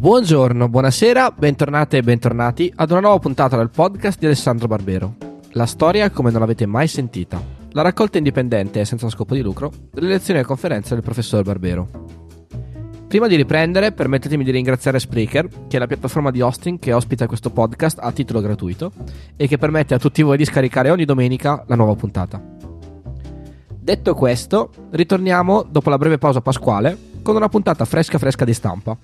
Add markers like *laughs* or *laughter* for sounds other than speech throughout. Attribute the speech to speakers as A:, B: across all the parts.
A: Buongiorno, buonasera, bentornate e bentornati ad una nuova puntata del podcast di Alessandro Barbero. La storia come non l'avete mai sentita. La raccolta indipendente e senza scopo di lucro delle lezioni e conferenze del professor Barbero. Prima di riprendere, permettetemi di ringraziare Spreaker, che è la piattaforma di hosting che ospita questo podcast a titolo gratuito e che permette a tutti voi di scaricare ogni domenica la nuova puntata. Detto questo, ritorniamo dopo la breve pausa pasquale con una puntata fresca fresca di stampa.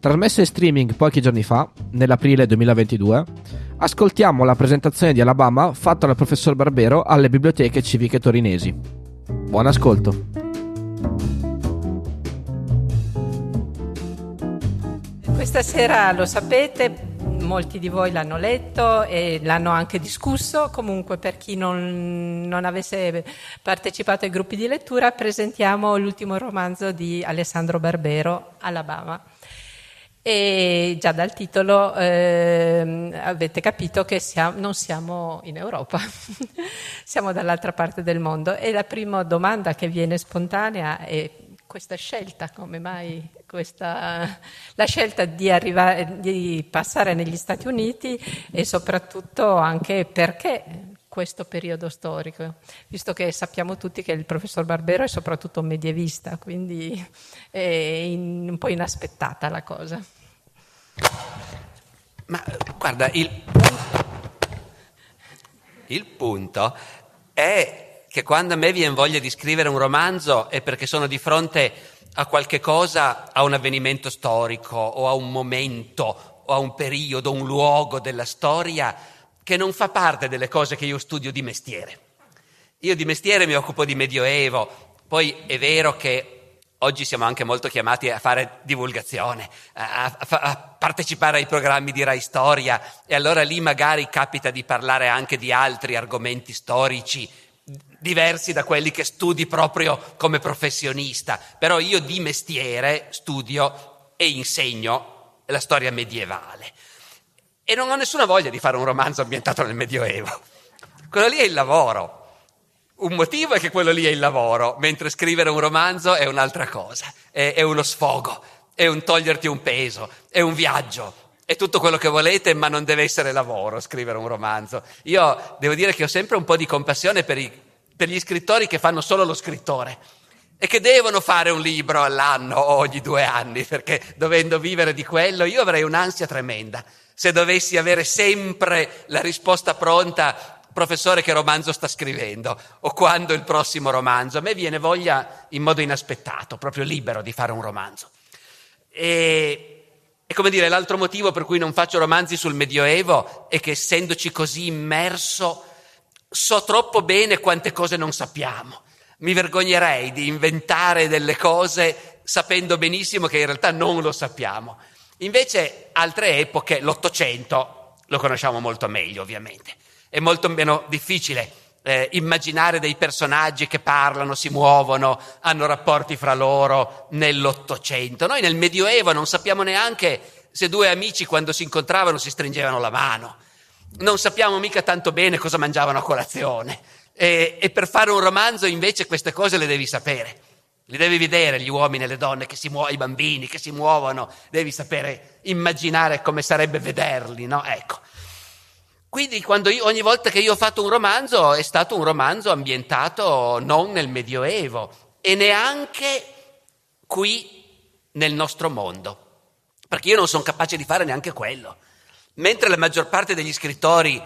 A: Trasmessa in streaming pochi giorni fa, nell'aprile 2022, ascoltiamo la presentazione di Alabama fatta dal professor Barbero alle biblioteche civiche torinesi. Buon ascolto!
B: Questa sera lo sapete, molti di voi l'hanno letto e l'hanno anche discusso, comunque per chi non, non, avesse partecipato ai gruppi di lettura presentiamo l'ultimo romanzo di Alessandro Barbero, Alabama. E già dal titolo eh, avete capito che siamo, non siamo in Europa, *laughs* siamo dall'altra parte del mondo. E la prima domanda che viene spontanea è questa scelta, come mai questa, la scelta di, arrivare, di passare negli Stati Uniti e soprattutto anche perché questo periodo storico, visto che sappiamo tutti che il professor Barbero è soprattutto medievista, quindi è un po' inaspettata la cosa.
C: Ma guarda, il, il punto è che quando a me viene voglia di scrivere un romanzo è perché sono di fronte a qualche cosa, a un avvenimento storico o a un momento o a un periodo, un luogo della storia che non fa parte delle cose che io studio di mestiere. Io di mestiere mi occupo di Medioevo, poi è vero che Oggi siamo anche molto chiamati a fare divulgazione, a, a, a, partecipare ai programmi di Rai Storia e allora lì magari capita di parlare anche di altri argomenti storici diversi da quelli che studi proprio come professionista. Però io di mestiere studio e insegno la storia medievale e non ho nessuna voglia di fare un romanzo ambientato nel Medioevo. Quello lì è il lavoro. Un motivo è che quello lì è il lavoro, mentre scrivere un romanzo è un'altra cosa, è, è uno sfogo, è un toglierti un peso, è un viaggio, è tutto quello che volete, ma non deve essere lavoro scrivere un romanzo. Io devo dire che ho sempre un po' di compassione per, i, per gli scrittori che fanno solo lo scrittore e che devono fare un libro all'anno o ogni due anni, perché dovendo vivere di quello io avrei un'ansia tremenda se dovessi avere sempre la risposta pronta professore che romanzo sta scrivendo o quando il prossimo romanzo. A me viene voglia in modo inaspettato, proprio libero di fare un romanzo. E, e come dire, l'altro motivo per cui non faccio romanzi sul Medioevo è che essendoci così immerso so troppo bene quante cose non sappiamo. Mi vergognerei di inventare delle cose sapendo benissimo che in realtà non lo sappiamo. Invece altre epoche, l'Ottocento, lo conosciamo molto meglio ovviamente. È molto meno difficile eh, immaginare dei personaggi che parlano, si muovono, hanno rapporti fra loro nell'Ottocento. Noi nel Medioevo non sappiamo neanche se due amici quando si incontravano si stringevano la mano. Non sappiamo mica tanto bene cosa mangiavano a colazione. E, e per fare un romanzo invece queste cose le devi sapere. Li devi vedere gli uomini e le donne che si muovono, i bambini che si muovono, devi sapere immaginare come sarebbe vederli, no? Ecco. Quindi io, ogni volta che io ho fatto un romanzo è stato un romanzo ambientato non nel Medioevo e neanche qui nel nostro mondo, perché io non sono capace di fare neanche quello. Mentre la maggior parte degli scrittori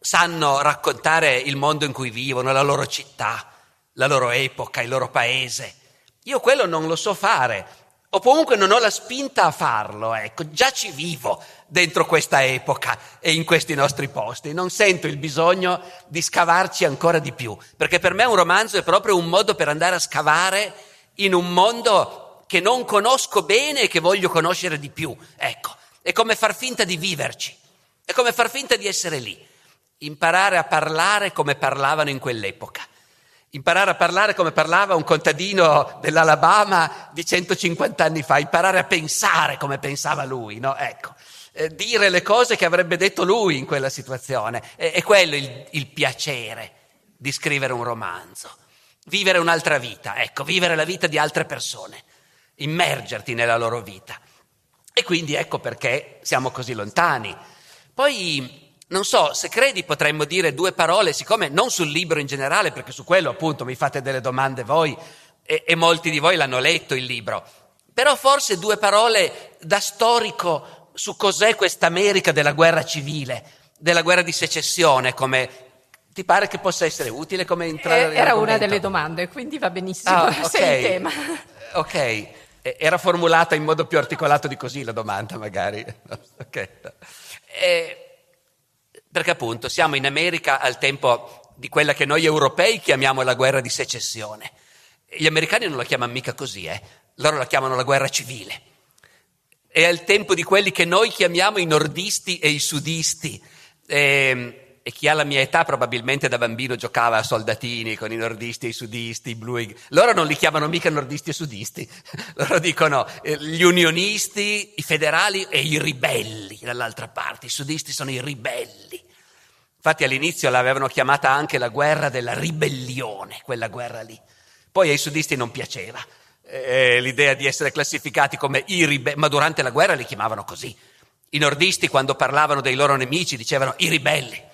C: sanno raccontare il mondo in cui vivono, la loro città, la loro epoca, il loro paese, io quello non lo so fare o comunque non ho la spinta a farlo, ecco, già ci vivo dentro questa epoca e in questi nostri posti, non sento il bisogno di scavarci ancora di più, perché per me un romanzo è proprio un modo per andare a scavare in un mondo che non conosco bene e che voglio conoscere di più, ecco, è come far finta di viverci, è come far finta di essere lì, imparare a parlare come parlavano in quell'epoca imparare a parlare come parlava un contadino dell'Alabama di 150 anni fa, imparare a pensare come pensava lui, no? Ecco, eh, dire le cose che avrebbe detto lui in quella situazione. E, è quello il, il piacere di scrivere un romanzo. Vivere un'altra vita, ecco, vivere la vita di altre persone, immergerti nella loro vita. E quindi ecco perché siamo così lontani. Poi, non so, se credi potremmo dire due parole, siccome non sul libro in generale, perché su quello appunto mi fate delle domande voi e, e molti di voi l'hanno letto il libro, però forse due parole da storico su cos'è questa America della guerra civile, della guerra di secessione, come ti pare che possa essere utile come entrare
B: eh, Era una delle domande, quindi va benissimo, ah, *laughs* okay. sei il tema.
C: Ok. Era formulata in modo più articolato di così la domanda, magari. *laughs* Okay. E, perché appunto siamo in America al tempo di quella che noi europei chiamiamo la guerra di secessione. Gli americani non la chiamano mica così, eh? loro la chiamano la guerra civile. È al tempo di quelli che noi chiamiamo i nordisti e i sudisti. E, ehm, e chi ha la mia età probabilmente da bambino giocava a soldatini con i nordisti e i sudisti, i blu. Loro non li chiamano mica nordisti e sudisti, *laughs* loro dicono eh, gli unionisti, i federali e i ribelli dall'altra parte. I sudisti sono i ribelli. Infatti all'inizio l'avevano chiamata anche la guerra della ribellione, quella guerra lì. Poi ai sudisti non piaceva eh, l'idea di essere classificati come i ribelli, ma durante la guerra li chiamavano così. I nordisti quando parlavano dei loro nemici dicevano i ribelli.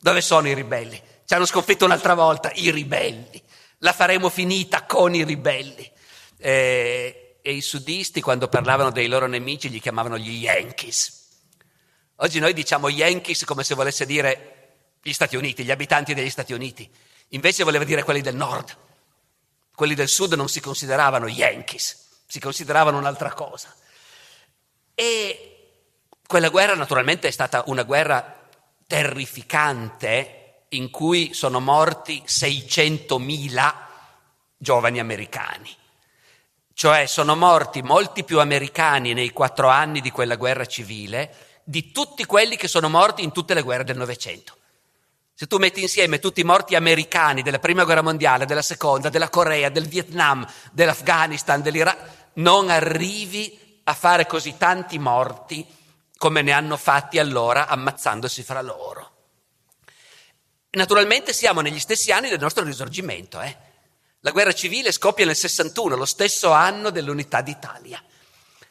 C: Dove sono i ribelli? Ci hanno sconfitto un'altra volta, i ribelli. La faremo finita con i ribelli. Eh, e i sudisti, quando parlavano dei loro nemici, li chiamavano gli Yankees. Oggi noi diciamo Yankees come se volesse dire gli Stati Uniti, gli abitanti degli Stati Uniti. Invece voleva dire quelli del nord. Quelli del sud non si consideravano Yankees, si consideravano un'altra cosa. E quella guerra naturalmente è stata una guerra terrificante in cui sono morti 600.000 giovani americani. Cioè sono morti molti più americani nei quattro anni di quella guerra civile di tutti quelli che sono morti in tutte le guerre del Novecento. Se tu metti insieme tutti i morti americani della prima guerra mondiale, della seconda, della Corea, del Vietnam, dell'Afghanistan, dell'Iraq, non arrivi a fare così tanti morti come ne hanno fatti allora ammazzandosi fra loro. Naturalmente siamo negli stessi anni del nostro risorgimento. Eh? La guerra civile scoppia nel 61, lo stesso anno dell'unità d'Italia.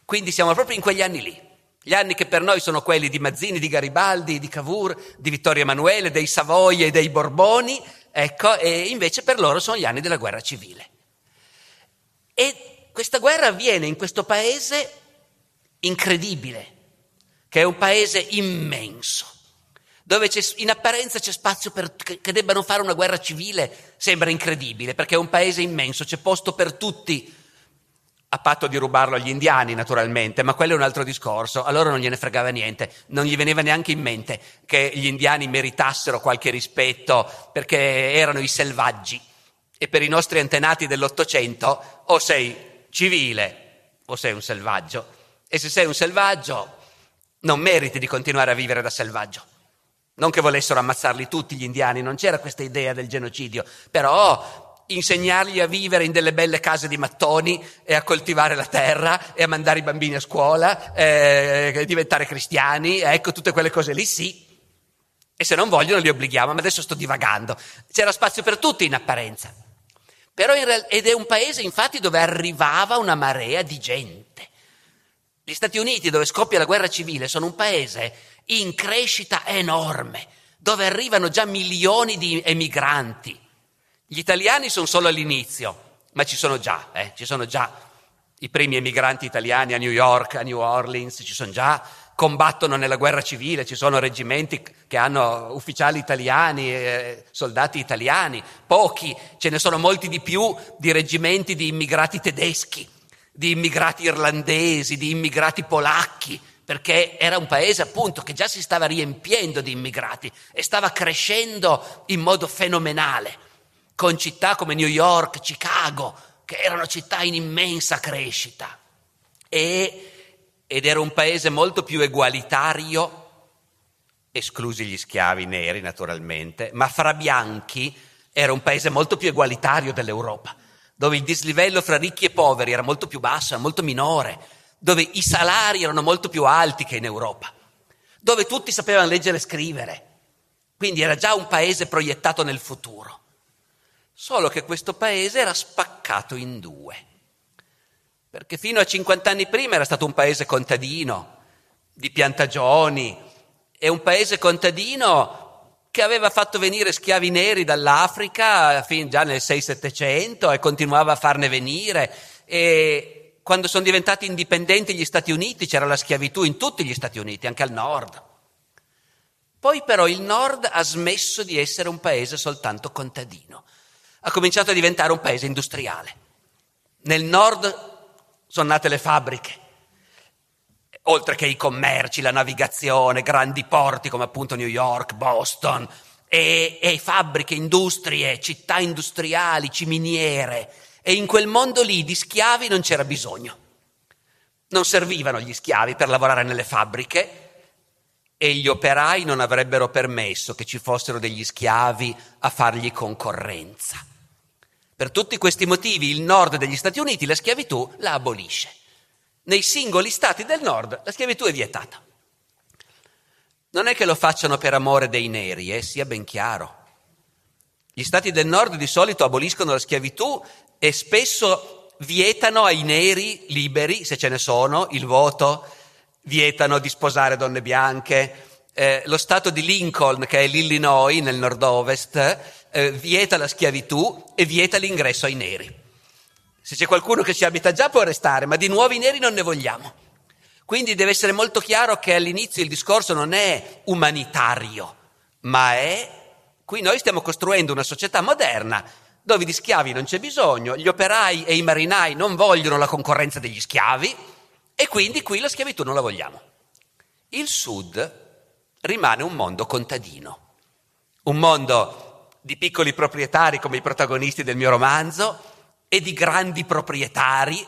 C: Quindi siamo proprio in quegli anni lì. Gli anni che per noi sono quelli di Mazzini, di Garibaldi, di Cavour, di Vittorio Emanuele, dei Savoia e dei Borboni, ecco, e invece per loro sono gli anni della guerra civile. E questa guerra avviene in questo paese incredibile, che è un paese immenso, dove in apparenza c'è spazio per, che, che debbano fare una guerra civile, sembra incredibile, perché è un paese immenso, c'è posto per tutti, a patto di rubarlo agli indiani naturalmente, ma quello è un altro discorso, a loro non gliene fregava niente, non gli veniva neanche in mente che gli indiani meritassero qualche rispetto perché erano i selvaggi. E per i nostri antenati dell'Ottocento o sei civile o sei un selvaggio. E se sei un selvaggio non meriti di continuare a vivere da selvaggio. Non che volessero ammazzarli tutti gli indiani, non c'era questa idea del genocidio, però insegnargli a vivere in delle belle case di mattoni e a coltivare la terra e a mandare i bambini a scuola, eh, diventare cristiani, ecco tutte quelle cose lì sì. E se non vogliono li obblighiamo, ma adesso sto divagando. C'era spazio per tutti in apparenza. In real- ed è un paese infatti dove arrivava una marea di gente. Gli Stati Uniti, dove scoppia la guerra civile, sono un paese in crescita enorme, dove arrivano già milioni di emigranti. Gli italiani sono solo all'inizio, ma ci sono già, eh, ci sono già i primi emigranti italiani a New York, a New Orleans, ci sono già, combattono nella guerra civile, ci sono reggimenti che hanno ufficiali italiani, eh, soldati italiani, pochi, ce ne sono molti di più di reggimenti di immigrati tedeschi di immigrati irlandesi, di immigrati polacchi, perché era un paese appunto che già si stava riempiendo di immigrati e stava crescendo in modo fenomenale, con città come New York, Chicago, che erano città in immensa crescita. E, ed era un paese molto più egualitario, esclusi gli schiavi neri naturalmente, ma fra bianchi era un paese molto più egualitario dell'Europa dove il dislivello fra ricchi e poveri era molto più basso, molto minore, dove i salari erano molto più alti che in Europa, dove tutti sapevano leggere e scrivere. Quindi era già un paese proiettato nel futuro. Solo che questo paese era spaccato in due. perché fino a 50 anni prima era stato un paese contadino, di piantagioni, e un paese contadino che aveva fatto venire schiavi neri dall'Africa fin già nel 6-700 e continuava a farne venire. E quando sono diventati indipendenti gli Stati Uniti c'era la schiavitù in tutti gli Stati Uniti, anche al nord. Poi però il nord ha smesso di essere un paese soltanto contadino, ha cominciato a diventare un paese industriale. Nel nord sono nate le fabbriche, oltre che i commerci, la navigazione, grandi porti come appunto New York, Boston, e, e fabbriche, industrie, città industriali, ciminiere. E in quel mondo lì di schiavi non c'era bisogno. Non servivano gli schiavi per lavorare nelle fabbriche e gli operai non avrebbero permesso che ci fossero degli schiavi a fargli concorrenza. Per tutti questi motivi il nord degli Stati Uniti la schiavitù la abolisce. Nei singoli stati del nord la schiavitù è vietata. Non è che lo facciano per amore dei neri, eh, sia ben chiaro. Gli stati del nord di solito aboliscono la schiavitù e spesso vietano ai neri liberi, se ce ne sono, il voto, vietano di sposare donne bianche, eh, lo stato di Lincoln, che è l'Illinois nel nord-ovest, eh, vieta la schiavitù e vieta l'ingresso ai neri. Se c'è qualcuno che ci abita già può restare, ma di nuovi neri non ne vogliamo. Quindi deve essere molto chiaro che all'inizio il discorso non è umanitario, ma è... Qui noi stiamo costruendo una società moderna dove di schiavi non c'è bisogno, gli operai e i marinai non vogliono la concorrenza degli schiavi e quindi qui la schiavitù non la vogliamo. Il Sud rimane un mondo contadino, un mondo di piccoli proprietari come i protagonisti del mio romanzo e di grandi proprietari,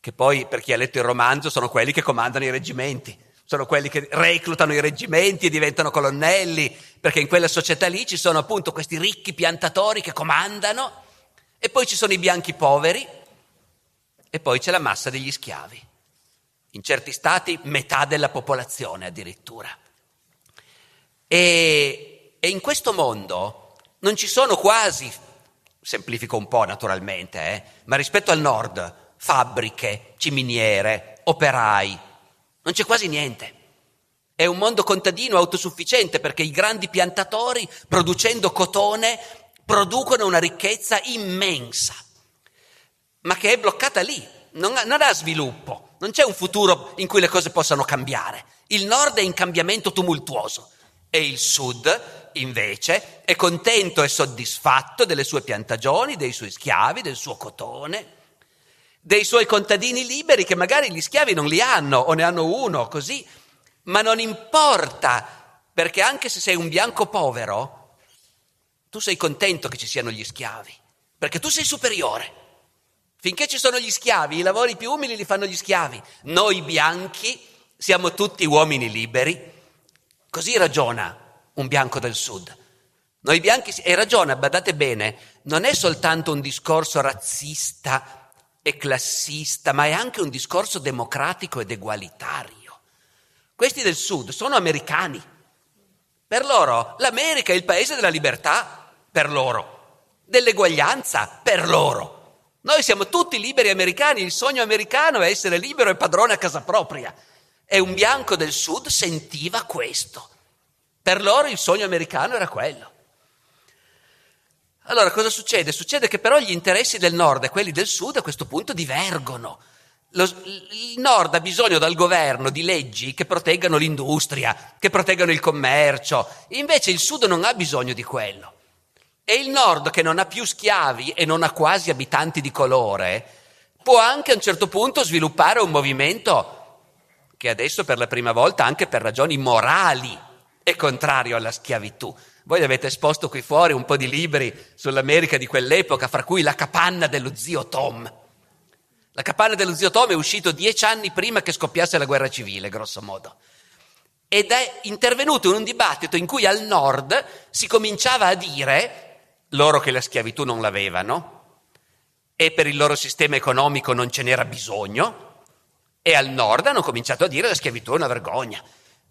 C: che poi per chi ha letto il romanzo sono quelli che comandano i reggimenti, sono quelli che reclutano i reggimenti e diventano colonnelli, perché in quella società lì ci sono appunto questi ricchi piantatori che comandano e poi ci sono i bianchi poveri e poi c'è la massa degli schiavi. In certi stati metà della popolazione addirittura. E, e in questo mondo non ci sono quasi, semplifico un po' naturalmente, eh, ma rispetto al nord, fabbriche, ciminiere, operai, non c'è quasi niente. È un mondo contadino autosufficiente perché i grandi piantatori, producendo cotone, producono una ricchezza immensa, ma che è bloccata lì, non ha, non ha sviluppo, non c'è un futuro in cui le cose possano cambiare. Il nord è in cambiamento tumultuoso. E il sud, invece, è contento e soddisfatto delle sue piantagioni, dei suoi schiavi, del suo cotone, dei suoi contadini liberi che magari gli schiavi non li hanno o ne hanno uno, così. Ma non importa, perché anche se sei un bianco povero, tu sei contento che ci siano gli schiavi, perché tu sei superiore. Finché ci sono gli schiavi, i lavori più umili li fanno gli schiavi. Noi bianchi siamo tutti uomini liberi Così ragiona un bianco del sud. Noi bianchi, e ragiona, badate bene, non è soltanto un discorso razzista e classista, ma è anche un discorso democratico ed egualitario. Questi del sud sono americani. Per loro l'America è il paese della libertà, per loro, dell'eguaglianza, per loro. Noi siamo tutti liberi americani, il sogno americano è essere libero e padrone a casa propria. E un bianco del sud sentiva questo. Per loro il sogno americano era quello. Allora cosa succede? Succede che però gli interessi del nord e quelli del sud a questo punto divergono. Lo, il nord ha bisogno dal governo di leggi che proteggano l'industria, che proteggano il commercio, invece il sud non ha bisogno di quello. E il nord, che non ha più schiavi e non ha quasi abitanti di colore, può anche a un certo punto sviluppare un movimento che adesso per la prima volta, anche per ragioni morali, è contrario alla schiavitù. Voi avete esposto qui fuori un po' di libri sull'America di quell'epoca, fra cui La capanna dello zio Tom. La capanna dello zio Tom è uscito dieci anni prima che scoppiasse la guerra civile, grosso modo. Ed è intervenuto in un dibattito in cui al nord si cominciava a dire, loro che la schiavitù non l'avevano, e per il loro sistema economico non ce n'era bisogno, e al nord hanno cominciato a dire la schiavitù è una vergogna,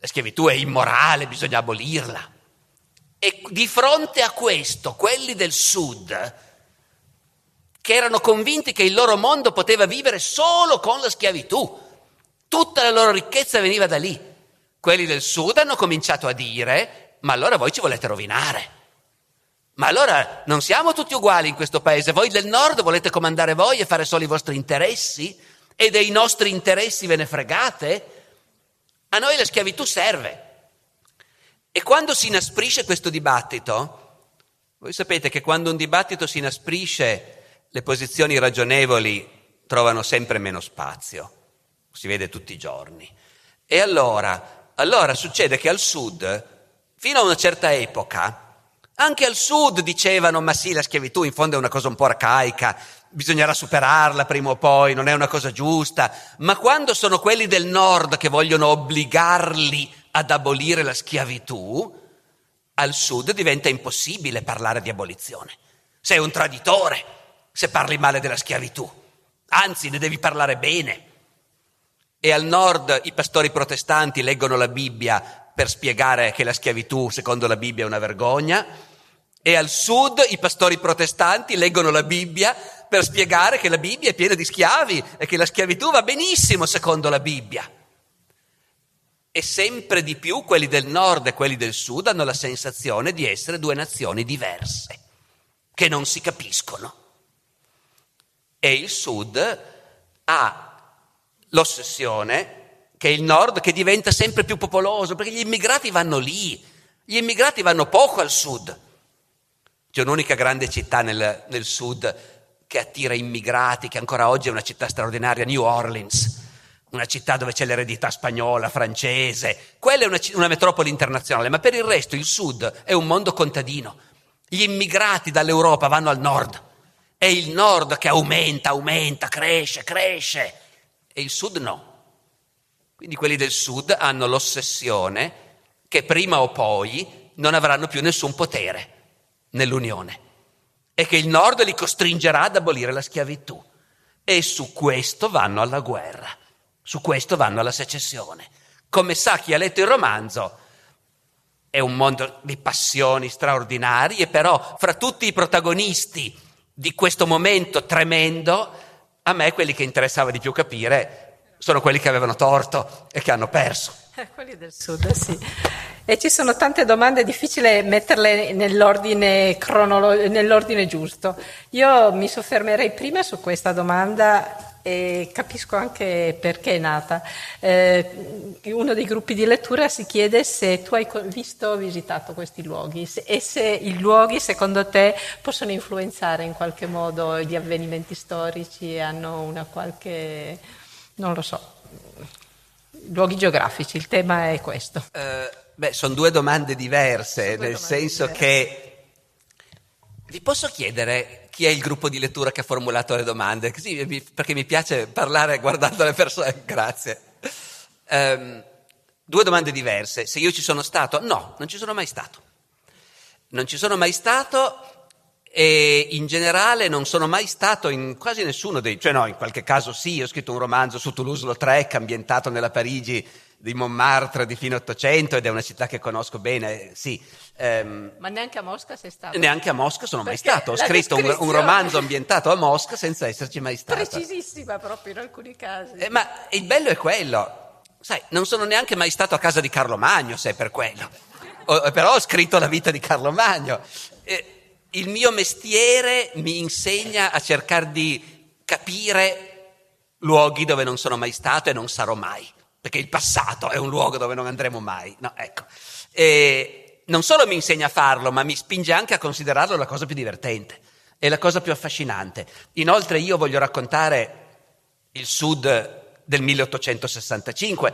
C: la schiavitù è immorale, bisogna abolirla. E di fronte a questo, quelli del sud, che erano convinti che il loro mondo poteva vivere solo con la schiavitù. Tutta la loro ricchezza veniva da lì. Quelli del sud hanno cominciato a dire, ma allora voi ci volete rovinare. Ma allora non siamo tutti uguali in questo paese. Voi del nord volete comandare voi e fare solo i vostri interessi? E dei nostri interessi ve ne fregate? A noi la schiavitù serve. E quando si inasprisce questo dibattito, voi sapete che quando un dibattito si inasprisce, le posizioni ragionevoli trovano sempre meno spazio. Si vede tutti i giorni. E allora, allora succede che al sud, fino a una certa epoca, anche al sud dicevano, ma sì, la schiavitù in fondo è una cosa un po' arcaica, bisognerà superarla prima o poi, non è una cosa giusta. Ma quando sono quelli del nord che vogliono obbligarli ad abolire la schiavitù, al sud diventa impossibile parlare di abolizione. Sei un traditore se parli male della schiavitù, anzi ne devi parlare bene. E al nord i pastori protestanti leggono la Bibbia per spiegare che la schiavitù, secondo la Bibbia, è una vergogna, e al sud i pastori protestanti leggono la Bibbia per spiegare che la Bibbia è piena di schiavi e che la schiavitù va benissimo secondo la Bibbia. E sempre di più quelli del nord e quelli del sud hanno la sensazione di essere due nazioni diverse, che non si capiscono. E il sud ha l'ossessione che il nord che diventa sempre più popoloso, perché gli immigrati vanno lì, gli immigrati vanno poco al sud. C'è un'unica grande città nel, nel sud che attira immigrati, che ancora oggi è una città straordinaria, New Orleans, una città dove c'è l'eredità spagnola, francese, quella è una, una metropoli internazionale, ma per il resto il sud è un mondo contadino. Gli immigrati dall'Europa vanno al nord, è il nord che aumenta, aumenta, cresce, cresce, e il sud no. Quindi quelli del sud hanno l'ossessione che prima o poi non avranno più nessun potere nell'Unione e che il nord li costringerà ad abolire la schiavitù. E su questo vanno alla guerra, su questo vanno alla secessione. Come sa chi ha letto il romanzo, è un mondo di passioni straordinarie, però fra tutti i protagonisti di questo momento tremendo, a me quelli che interessava di più capire sono quelli che avevano torto e che hanno perso.
B: Eh, quelli del sud, sì. E ci sono tante domande, è difficile metterle nell'ordine, cronolo- nell'ordine giusto. Io mi soffermerei prima su questa domanda e capisco anche perché è nata. Eh, uno dei gruppi di lettura si chiede se tu hai visto o visitato questi luoghi e se i luoghi secondo te possono influenzare in qualche modo gli avvenimenti storici e hanno una qualche non lo so, luoghi geografici, il tema è questo.
C: Uh, beh, sono due domande diverse, due nel domande senso diverse. che... Vi posso chiedere chi è il gruppo di lettura che ha formulato le domande? Così, perché mi piace parlare guardando le persone. *laughs* Grazie. Um, due domande diverse. Se io ci sono stato? No, non ci sono mai stato. Non ci sono mai stato e in generale non sono mai stato in quasi nessuno dei, cioè no, in qualche caso sì, ho scritto un romanzo su Toulouse-Lautrec ambientato nella Parigi di Montmartre di fine Ottocento ed è una città che conosco bene, sì.
B: Um, Ma neanche a Mosca sei stato?
C: Neanche a Mosca sono Perché mai stato, ho scritto un, un, romanzo ambientato a Mosca senza esserci mai stato.
B: Precisissima proprio in alcuni casi.
C: Eh, ma il bello è quello, sai, non sono neanche mai stato a casa di Carlo Magno se è per quello, o, però ho scritto la vita di Carlo Magno. Eh, il mio mestiere mi insegna a cercare di capire luoghi dove non sono mai stato e non sarò mai, perché il passato è un luogo dove non andremo mai. No, ecco. E non solo mi insegna a farlo, ma mi spinge anche a considerarlo la cosa più divertente e la cosa più affascinante. Inoltre io voglio raccontare il sud del 1865,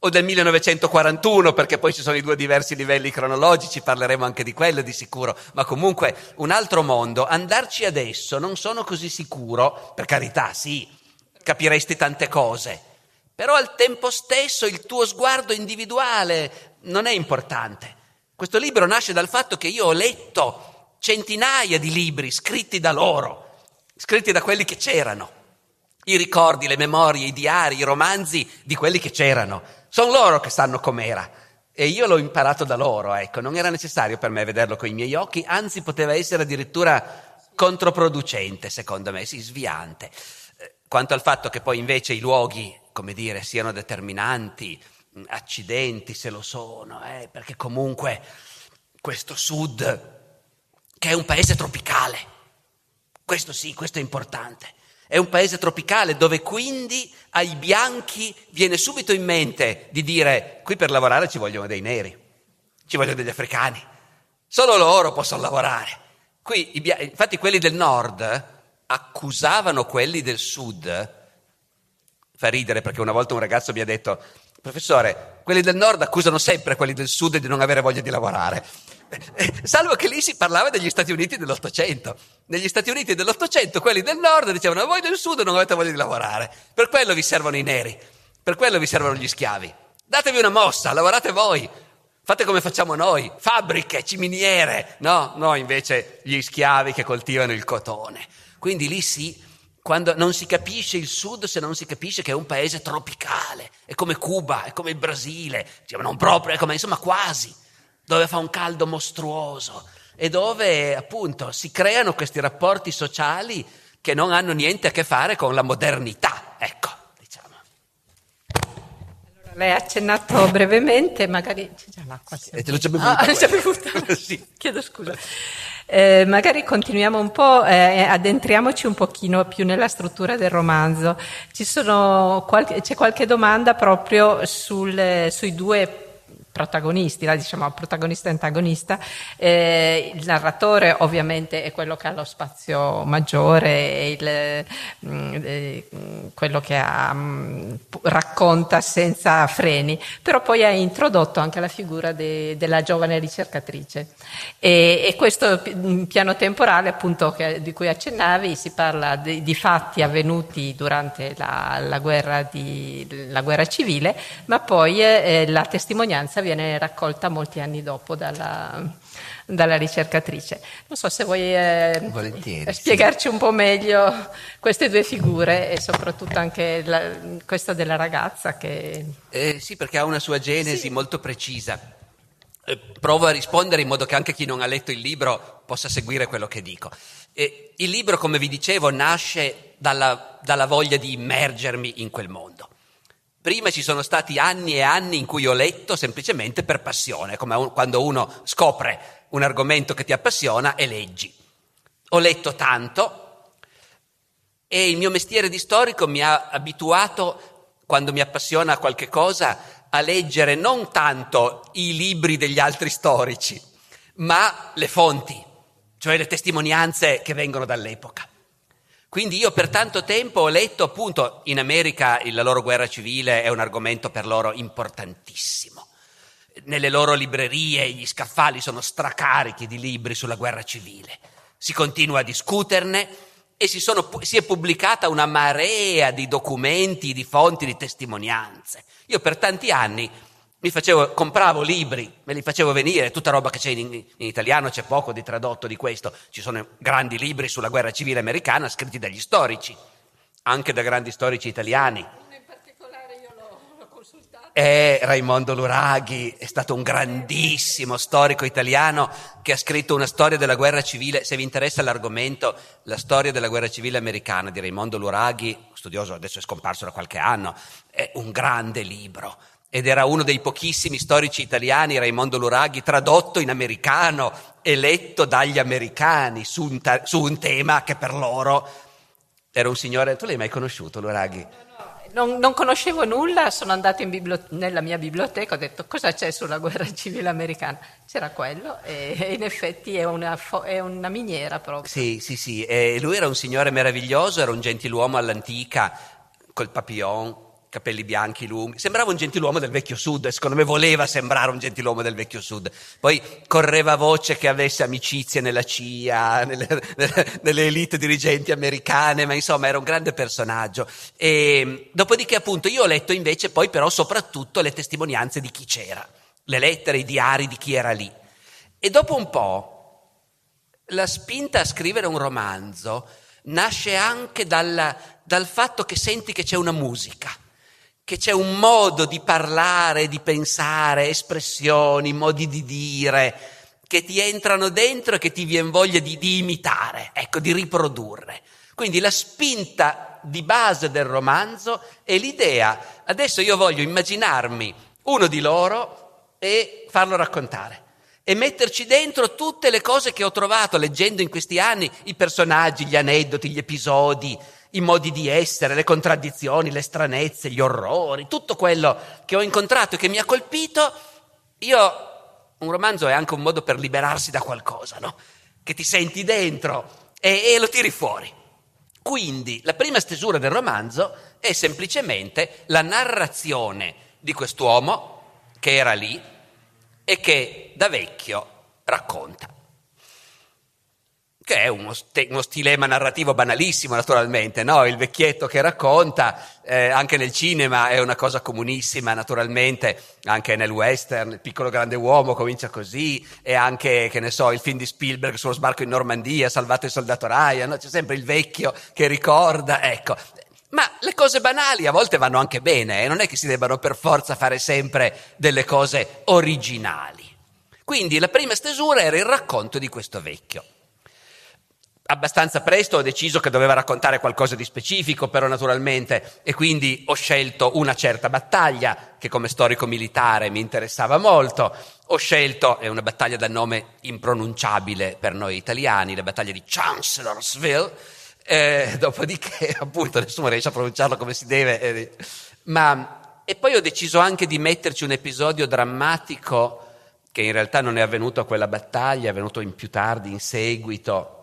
C: o del 1941, perché poi ci sono i due diversi livelli cronologici, parleremo anche di quello di sicuro, ma comunque un altro mondo. Andarci adesso non sono così sicuro, per carità, sì, capiresti tante cose, però al tempo stesso il tuo sguardo individuale non è importante. Questo libro nasce dal fatto che io ho letto centinaia di libri scritti da loro, scritti da quelli che c'erano. I ricordi, le memorie, i diari, i romanzi di quelli che c'erano. Sono loro che sanno com'era. E io l'ho imparato da loro, ecco, non era necessario per me vederlo con i miei occhi, anzi poteva essere addirittura controproducente, secondo me, sì, sviante. Eh, quanto al fatto che poi invece i luoghi, come dire, siano determinanti, accidenti se lo sono, eh, perché comunque questo sud, che è un paese tropicale, questo sì, questo è importante, è un paese tropicale dove quindi ai bianchi viene subito in mente di dire qui per lavorare ci vogliono dei neri, ci vogliono degli africani, solo loro possono lavorare. Qui, infatti quelli del nord accusavano quelli del sud, fa ridere perché una volta un ragazzo mi ha detto Professore, quelli del nord accusano sempre quelli del sud di non avere voglia di lavorare. Salvo che lì si parlava degli Stati Uniti dell'Ottocento. Negli Stati Uniti dell'Ottocento quelli del nord dicevano voi del sud non avete voglia di lavorare. Per quello vi servono i neri, per quello vi servono gli schiavi. Datevi una mossa, lavorate voi. Fate come facciamo noi, fabbriche, ciminiere. No, no, invece gli schiavi che coltivano il cotone. Quindi lì sì, quando non si capisce il sud se non si capisce che è un paese tropicale, è come Cuba, è come il Brasile, cioè, non proprio, è come insomma quasi, dove fa un caldo mostruoso e dove appunto si creano questi rapporti sociali che non hanno niente a che fare con la modernità, ecco. Diciamo.
B: Allora, lei ha accennato brevemente, magari c'è già l'acqua.
C: E te l'ho già bevuta. *laughs* Ah,
B: bevuta. *laughs* sì. Chiedo scusa. Eh, magari continuiamo un po', eh, addentriamoci un pochino più nella struttura del romanzo. Qualche, c'è qualche domanda proprio sul, sui due protagonisti, la diciamo protagonista e antagonista. Eh, il narratore ovviamente è quello che ha lo spazio maggiore, il, mm, eh, quello che ha, mm, racconta senza freni, però poi ha introdotto anche la figura de, della giovane ricercatrice. E, e, questo piano temporale appunto che, di cui accennavi si parla di, di fatti avvenuti durante la, la, guerra, di, la, guerra, civile, ma poi eh, la testimonianza viene raccolta molti anni dopo dalla, dalla ricercatrice. Non so se vuoi eh, spiegarci un po' meglio queste due figure e soprattutto anche la, questa della ragazza che...
C: Eh, sì, perché ha una sua genesi sì. molto precisa. Eh, provo a rispondere in modo che anche chi non ha letto il libro possa seguire quello che dico. Eh, il libro, come vi dicevo, nasce dalla, dalla voglia di immergermi in quel mondo. Prima ci sono stati anni e anni in cui ho letto semplicemente per passione, come un, quando uno scopre un argomento che ti appassiona e leggi. Ho letto tanto e il mio mestiere di storico mi ha abituato, quando mi appassiona qualche cosa, a leggere non tanto i libri degli altri storici, ma le fonti, cioè le testimonianze che vengono dall'epoca. Quindi io per tanto tempo ho letto appunto in America la loro guerra civile è un argomento per loro importantissimo. Nelle loro librerie gli scaffali sono stracarichi di libri sulla guerra civile. Si continua a discuterne e si, sono, si è pubblicata una marea di documenti, di fonti, di testimonianze. Io per tanti anni mi facevo, compravo libri, me li facevo venire, tutta roba che c'è in, in, italiano, c'è poco di tradotto di questo, ci sono grandi libri sulla guerra civile americana scritti dagli storici, anche da grandi storici italiani.
B: In particolare io l'ho, l'ho consultato.
C: E Raimondo Luraghi è stato un grandissimo storico italiano che ha scritto una storia della guerra civile, se vi interessa l'argomento, la storia della guerra civile americana di Raimondo Luraghi, studioso adesso è scomparso da qualche anno, è un grande libro ed era uno dei pochissimi storici italiani, Raimondo Luraghi, tradotto in americano e letto dagli americani su un, ta- su un tema che per loro era un signore. Tu l'hai mai conosciuto, Luraghi?
B: Non, non, conoscevo nulla, sono andato in bibli- nella mia biblioteca, ho detto cosa c'è sulla guerra civile americana. C'era quello e in effetti è una, fo- è una miniera proprio.
C: Sì, sì, sì. E lui era un signore meraviglioso, era un gentiluomo all'antica, col papillon, capelli bianchi lunghi, sembrava un gentiluomo del vecchio sud secondo me voleva sembrare un gentiluomo del vecchio sud. Poi correva voce che avesse amicizie nella CIA, *laughs* nelle, nelle elite dirigenti americane, ma insomma era un grande personaggio. E, dopodiché appunto io ho letto invece poi però soprattutto le testimonianze di chi c'era, le lettere, i diari di chi era lì. E dopo un po' la spinta a scrivere un romanzo nasce anche dal, dal fatto che senti che c'è una musica che c'è un modo di parlare, di pensare, espressioni, modi di dire, che ti entrano dentro e che ti viene voglia di, di imitare, ecco, di riprodurre. Quindi la spinta di base del romanzo è l'idea, adesso io voglio immaginarmi uno di loro e farlo raccontare e metterci dentro tutte le cose che ho trovato leggendo in questi anni, i personaggi, gli aneddoti, gli episodi, i modi di essere, le contraddizioni, le stranezze, gli orrori, tutto quello che ho incontrato e che mi ha colpito, io un romanzo è anche un modo per liberarsi da qualcosa, no? Che ti senti dentro e, e lo tiri fuori. Quindi la prima stesura del romanzo è semplicemente la narrazione di quest'uomo che era lì e che da vecchio racconta che è uno, st- uno, stilema narrativo banalissimo naturalmente, no? il vecchietto che racconta, eh, anche nel cinema è una cosa comunissima naturalmente, anche nel western, il piccolo grande uomo comincia così, e anche, che ne so, il film di Spielberg sullo sbarco in Normandia, salvato il soldato Ryan, no? c'è sempre il vecchio che ricorda, ecco. Ma le cose banali a volte vanno anche bene, eh? non è che si debbano per forza fare sempre delle cose originali. Quindi la prima stesura era il racconto di questo vecchio abbastanza presto ho deciso che doveva raccontare qualcosa di specifico, però naturalmente, e quindi ho scelto una certa battaglia che come storico militare mi interessava molto. Ho scelto, è una battaglia dal nome impronunciabile per noi italiani, la battaglia di Chancellorsville, eh, *laughs* dopodiché appunto nessuno riesce a pronunciarlo come si deve, eh, ma, e poi ho deciso anche di metterci un episodio drammatico che in realtà non è avvenuto a quella battaglia, è avvenuto in più tardi, in seguito,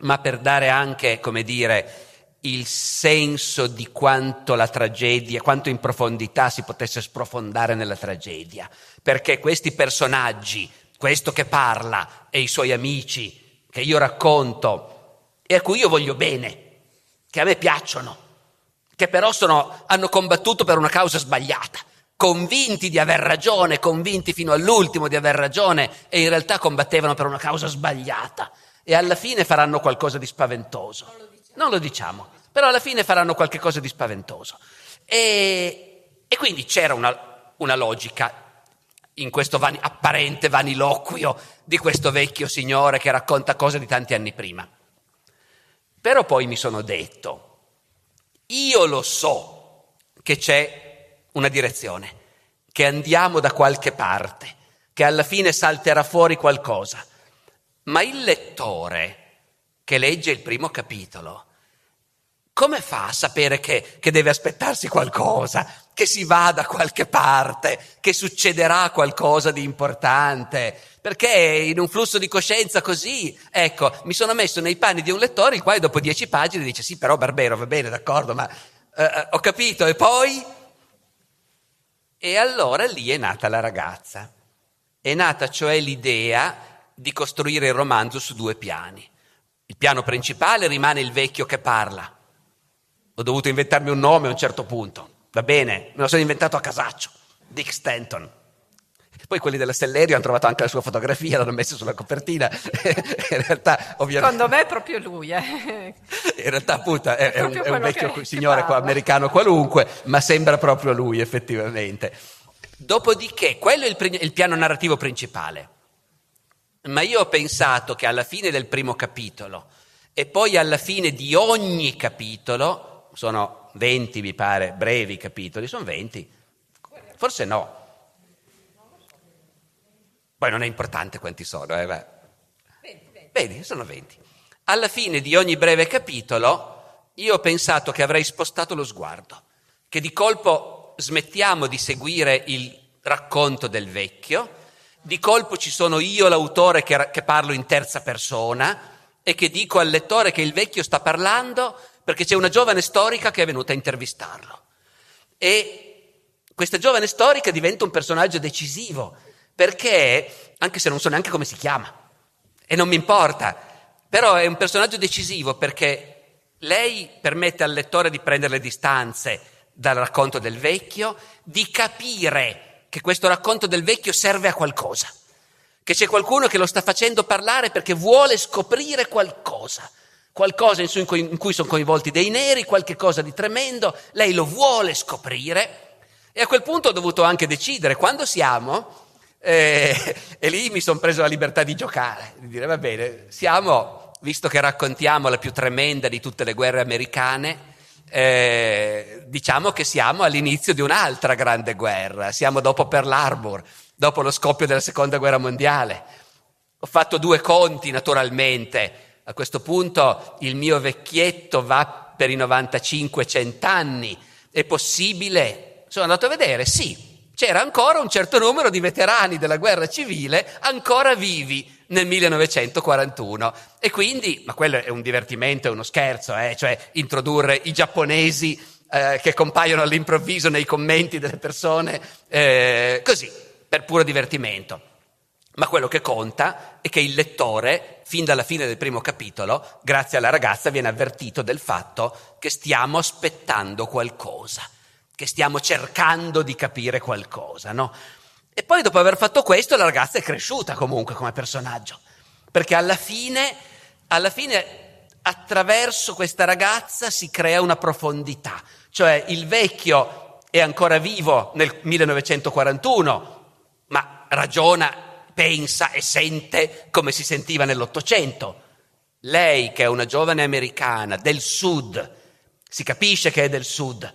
C: ma per dare anche, come dire, il senso di quanto la tragedia, quanto in profondità si potesse sprofondare nella tragedia, perché questi personaggi, questo che parla e i suoi amici, che io racconto e a cui io voglio bene, che a me piacciono, che però sono, hanno combattuto per una causa sbagliata, convinti di aver ragione, convinti fino all'ultimo di aver ragione e in realtà combattevano per una causa sbagliata e alla fine faranno qualcosa di spaventoso. Non lo diciamo, non lo diciamo però alla fine faranno qualcosa di spaventoso. E, e quindi c'era una, una, logica in questo vani, apparente vaniloquio di questo vecchio signore che racconta cose di tanti anni prima. Però poi mi sono detto, io lo so che c'è una direzione, che andiamo da qualche parte, che alla fine salterà fuori qualcosa. Ma il lettore che legge il primo capitolo, come fa a sapere che, che, deve aspettarsi qualcosa, che si va da qualche parte, che succederà qualcosa di importante? Perché in un flusso di coscienza così, ecco, mi sono messo nei panni di un lettore il quale dopo dieci pagine dice sì, però Barbero, va bene, d'accordo, ma eh, eh ho capito, e poi? E allora lì è nata la ragazza. È nata cioè l'idea di costruire il romanzo su due piani. Il piano principale rimane il vecchio che parla. Ho dovuto inventarmi un nome a un certo punto. Va bene, me lo sono inventato a casaccio. Dick Stanton. Poi quelli della Stellerio hanno trovato anche la sua fotografia, l'hanno messa sulla copertina. *laughs* In realtà,
B: ovviamente... Secondo me è proprio lui. Eh. *laughs*
C: In realtà, appunto, è, è, un, è un, vecchio che, signore che americano qualunque, ma sembra proprio lui, effettivamente. Dopodiché, quello è il, il piano narrativo principale ma io ho pensato che alla fine del primo capitolo e poi alla fine di ogni capitolo, sono 20 mi pare, brevi capitoli, sono 20, forse no. Poi non è importante quanti sono, eh, 20, 20. Vedi, sono 20. Alla fine di ogni breve capitolo io ho pensato che avrei spostato lo sguardo, che di colpo smettiamo di seguire il racconto del vecchio di colpo ci sono io, l'autore, che, che parlo in terza persona e che dico al lettore che il vecchio sta parlando perché c'è una giovane storica che è venuta a intervistarlo. E questa giovane storica diventa un personaggio decisivo, perché, anche se non so neanche come si chiama, e non mi importa, però è un personaggio decisivo perché lei permette al lettore di prendere le distanze dal racconto del vecchio, di capire che questo racconto del vecchio serve a qualcosa, che c'è qualcuno che lo sta facendo parlare perché vuole scoprire qualcosa, qualcosa in cui, in cui sono coinvolti dei neri, qualche cosa di tremendo, lei lo vuole scoprire e a quel punto ho dovuto anche decidere quando siamo E, *laughs* e lì mi sono preso la libertà di giocare, di dire va bene, siamo, visto che raccontiamo la più tremenda di tutte le guerre americane, eh, diciamo che siamo all'inizio di un'altra grande guerra, siamo dopo Pearl Harbor, dopo lo scoppio della seconda guerra mondiale. Ho fatto due conti naturalmente, a questo punto il mio vecchietto va per i 95-100 anni, è possibile? Sono andato a vedere, sì, c'era ancora un certo numero di veterani della guerra civile ancora vivi nel 1941 e quindi, ma quello è un divertimento, è uno scherzo, eh? cioè introdurre i giapponesi eh, che compaiono all'improvviso nei commenti delle persone, eh, così, per puro divertimento. Ma quello che conta è che il lettore, fin dalla fine del primo capitolo, grazie alla ragazza, viene avvertito del fatto che stiamo aspettando qualcosa che stiamo cercando di capire qualcosa, no? E poi dopo aver fatto questo la ragazza è cresciuta comunque come personaggio, perché alla fine, alla fine attraverso questa ragazza si crea una profondità, cioè il vecchio è ancora vivo nel 1941, ma ragiona, pensa e sente come si sentiva nell'Ottocento. Lei, che è una giovane americana del sud, si capisce che è del sud,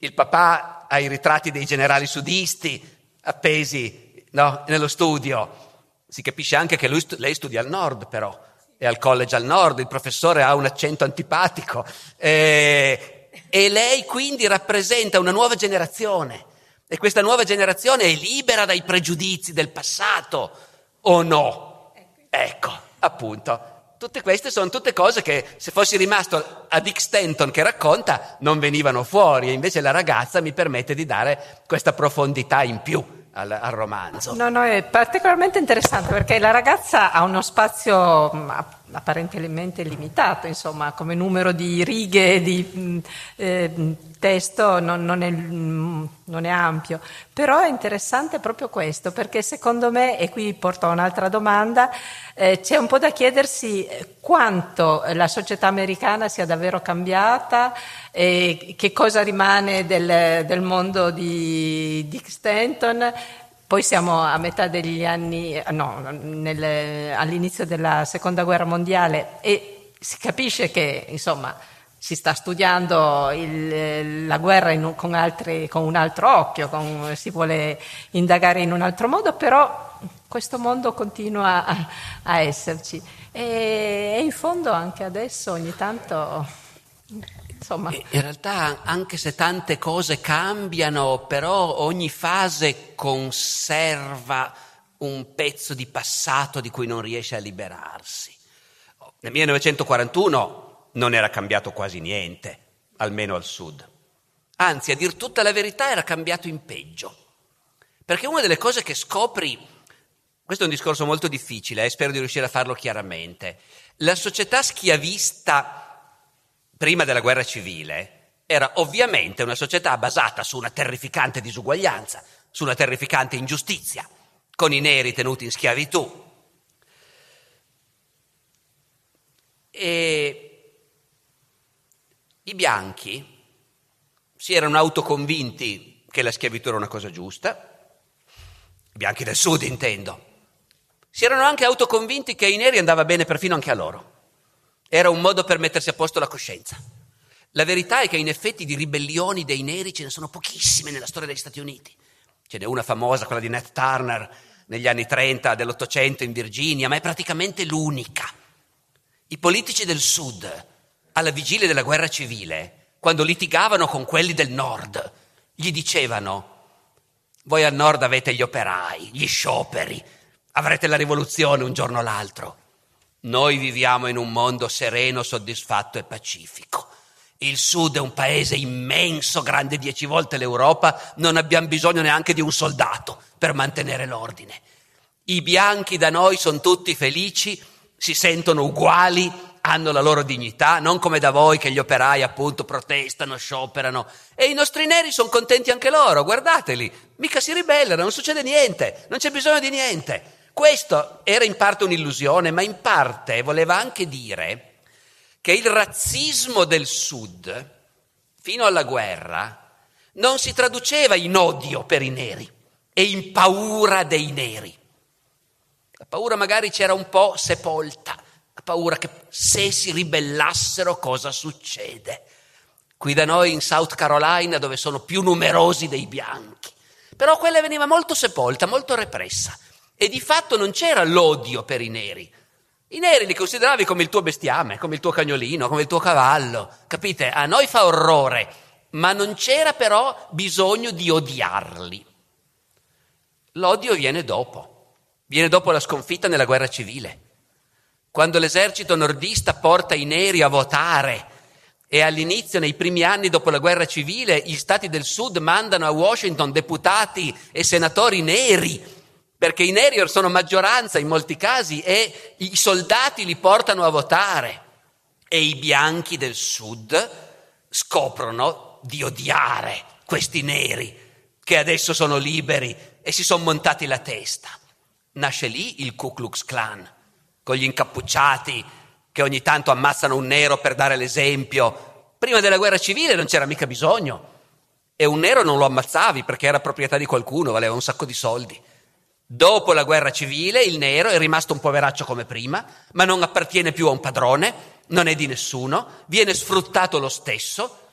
C: il papà ha i ritratti dei generali sudisti appesi no, nello studio. Si capisce anche che lui, lei studia al nord, però, è al college al nord, il professore ha un accento antipatico. E, e lei quindi rappresenta una nuova generazione. E questa nuova generazione è libera dai pregiudizi del passato, o no? Ecco, appunto. Tutte queste sono tutte cose che se fossi rimasto a Dick Stanton che racconta non venivano fuori e invece la ragazza mi permette di dare questa profondità in più al, al romanzo.
B: No, no, è particolarmente interessante perché la ragazza ha uno spazio mm, apparentemente limitato, insomma, come numero di righe di mm, eh, testo non, non, è, mm, non, è, ampio, però è interessante proprio questo, perché secondo me, e qui porto un'altra domanda, eh, c'è un po' da chiedersi quanto la società americana sia davvero cambiata e che cosa rimane del, del mondo di Dick Stanton poi siamo a metà degli anni, no, nel, all'inizio della seconda guerra mondiale e si capisce che insomma si sta studiando il, la guerra un, con, altri, con, un altro occhio, con, si vuole indagare in un altro modo, però questo mondo continua a, a esserci. E, e in fondo anche adesso ogni tanto Insomma. In
C: realtà, anche se tante cose cambiano, però ogni fase conserva un pezzo di passato di cui non riesce a liberarsi. Nel 1941 non era cambiato quasi niente, almeno al sud. Anzi, a dir tutta la verità, era cambiato in peggio. Perché una delle cose che scopri, questo è un discorso molto difficile e eh, spero di riuscire a farlo chiaramente, la società schiavista prima della guerra civile, era ovviamente una società basata su una terrificante disuguaglianza, su una terrificante ingiustizia, con i neri tenuti in schiavitù. E i bianchi si erano autoconvinti che la schiavitù era una cosa giusta, i bianchi del sud intendo, si erano anche autoconvinti che ai neri andava bene perfino anche a loro. Era un modo per mettersi a posto la coscienza. La verità è che in effetti di ribellioni dei neri ce ne sono pochissime nella storia degli Stati Uniti. Ce n'è una famosa, quella di Nat Turner, negli anni 30 dell'Ottocento in Virginia, ma è praticamente l'unica. I politici del Sud, alla vigilia della guerra civile, quando litigavano con quelli del Nord, gli dicevano, voi al Nord avete gli operai, gli scioperi, avrete la rivoluzione un giorno o l'altro. Noi viviamo in un mondo sereno, soddisfatto e pacifico. Il Sud è un paese immenso, grande dieci volte l'Europa, non abbiamo bisogno neanche di un soldato per mantenere l'ordine. I bianchi da noi sono tutti felici, si sentono uguali, hanno la loro dignità, non come da voi che gli operai appunto protestano, scioperano. E i nostri neri sono contenti anche loro, guardateli, mica si ribellano, non succede niente, non c'è bisogno di niente. Questo era in parte un'illusione, ma in parte voleva anche dire che il razzismo del Sud, fino alla guerra, non si traduceva in odio per i neri, e in paura dei neri. La paura magari c'era un po' sepolta, la paura che se si ribellassero cosa succede. Qui da noi in South Carolina dove sono più numerosi dei bianchi. Però quella veniva molto sepolta, molto repressa e di fatto non c'era l'odio per i neri. I neri li consideravi come il tuo bestiame, come il tuo cagnolino, come il tuo cavallo. Capite? A noi fa orrore, ma non c'era però bisogno di odiarli. L'odio viene dopo. Viene dopo la sconfitta nella guerra civile, quando l'esercito nordista porta i neri a votare e all'inizio, nei primi anni dopo la guerra civile, gli stati del sud mandano a Washington deputati e senatori neri, perché i neri sono maggioranza in molti casi e i soldati li portano a votare e i bianchi del sud scoprono di odiare questi neri che adesso sono liberi e si sono montati la testa. Nasce lì il Ku Klux Klan, con gli incappucciati che ogni tanto ammazzano un nero per dare l'esempio. Prima della guerra civile non c'era mica bisogno. E un nero non lo ammazzavi perché era proprietà di qualcuno, valeva un sacco di soldi. Dopo la guerra civile il nero è rimasto un poveraccio come prima, ma non appartiene più a un padrone, non è di nessuno, viene sfruttato lo stesso,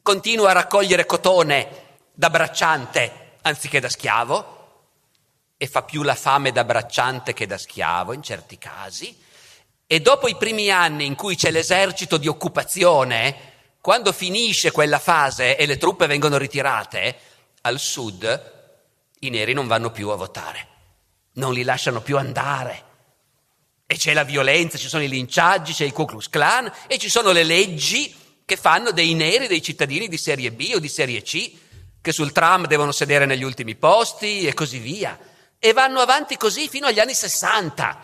C: continua a raccogliere cotone da bracciante anziché da schiavo, e fa più la fame da bracciante che da schiavo in certi casi, e dopo i primi anni in cui c'è l'esercito di occupazione, quando finisce quella fase e le truppe vengono ritirate, al sud i neri non vanno più a votare, non li lasciano più andare. E c'è la violenza, ci sono i linciaggi, c'è il Ku Klux Klan e ci sono le leggi che fanno dei neri dei cittadini di serie B o di serie C, che sul tram devono sedere negli ultimi posti e così via e vanno avanti così fino agli anni 60,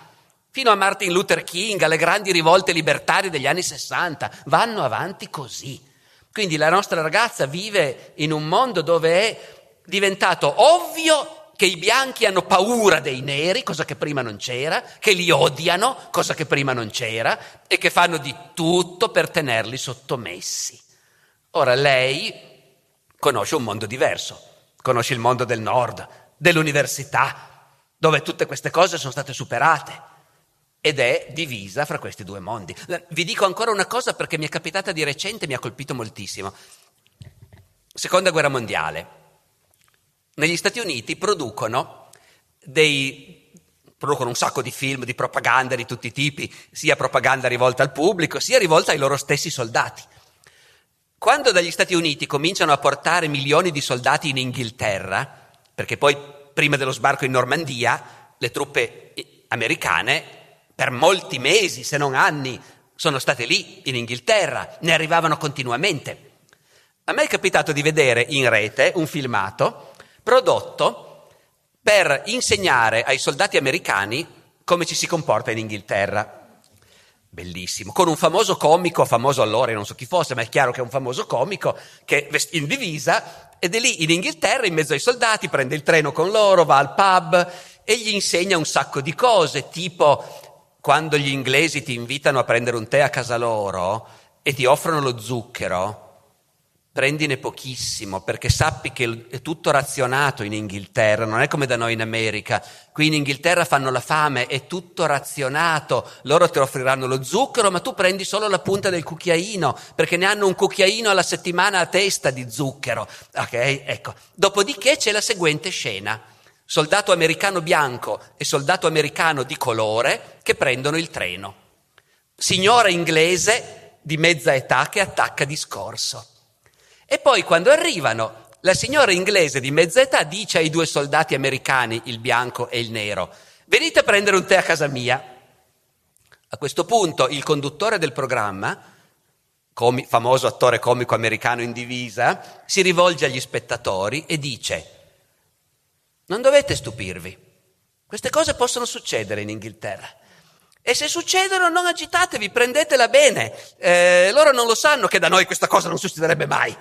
C: fino a Martin Luther King, alle grandi rivolte libertarie degli anni 60, vanno avanti così. Quindi la nostra ragazza vive in un mondo dove è diventato ovvio che i bianchi hanno paura dei neri, cosa che prima non c'era, che li odiano, cosa che prima non c'era, e che fanno di tutto per tenerli sottomessi. Ora lei conosce un mondo diverso, conosce il mondo del nord, dell'università, dove tutte queste cose sono state superate ed è divisa fra questi due mondi. Vi dico ancora una cosa perché mi è capitata di recente e mi ha colpito moltissimo. Seconda guerra mondiale. Negli Stati Uniti producono dei producono un sacco di film, di propaganda di tutti i tipi, sia propaganda rivolta al pubblico, sia rivolta ai loro stessi soldati. Quando dagli Stati Uniti cominciano a portare milioni di soldati in Inghilterra, perché poi prima dello sbarco in Normandia le truppe americane per molti mesi, se non anni, sono state lì in Inghilterra, ne arrivavano continuamente. A me è capitato di vedere in rete un filmato prodotto per insegnare ai soldati americani come ci si comporta in Inghilterra. Bellissimo, con un famoso comico, famoso allora, non so chi fosse, ma è chiaro che è un famoso comico, che in divisa ed è lì in Inghilterra, in mezzo ai soldati, prende il treno con loro, va al pub e gli insegna un sacco di cose, tipo quando gli inglesi ti invitano a prendere un tè a casa loro e ti offrono lo zucchero, prendine pochissimo perché sappi che è tutto razionato in Inghilterra, non è come da noi in America. Qui in Inghilterra fanno la fame, è tutto razionato, loro ti offriranno lo zucchero, ma tu prendi solo la punta del cucchiaino, perché ne hanno un cucchiaino alla settimana a testa di zucchero. Ok? Ecco. Dopodiché c'è la seguente scena. Soldato americano bianco e soldato americano di colore che prendono il treno. Signora inglese di mezza età che attacca discorso. E poi quando arrivano, la signora inglese di mezza età dice ai due soldati americani, il bianco e il nero, venite a prendere un tè a casa mia. A questo punto il conduttore del programma, comi, famoso attore comico americano in divisa, si rivolge agli spettatori e dice, non dovete stupirvi, queste cose possono succedere in Inghilterra. E se succedono non agitatevi, prendetela bene. Eh, loro non lo sanno che da noi questa cosa non succederebbe mai.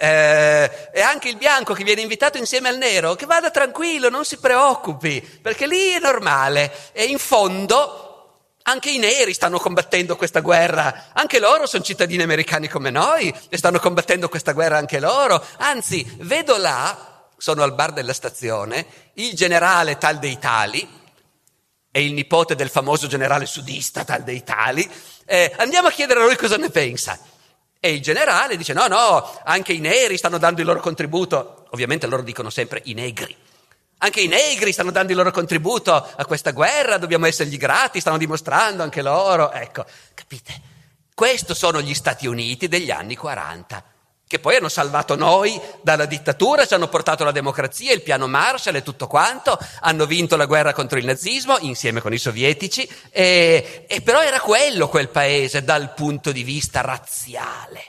C: Eh, e anche il bianco che viene invitato insieme al nero, che vada tranquillo, non si preoccupi, perché lì è normale. E in fondo anche i neri stanno combattendo questa guerra, anche loro sono cittadini americani come noi e stanno combattendo questa guerra anche loro. Anzi, vedo là sono al bar della stazione, il generale tal dei tali, è il nipote del famoso generale sudista tal dei tali, eh, andiamo a chiedere a lui cosa ne pensa. E il generale dice no, no, anche i neri stanno dando il loro contributo, ovviamente loro dicono sempre i negri. Anche i negri stanno dando il loro contributo a questa guerra, dobbiamo essergli grati, stanno dimostrando anche loro. Ecco, capite? Questi sono gli Stati Uniti degli anni 40 che poi hanno salvato noi dalla dittatura, ci hanno portato la democrazia, il piano Marshall e tutto quanto, hanno vinto la guerra contro il nazismo insieme con i sovietici, e, e però era quello quel paese dal punto di vista razziale.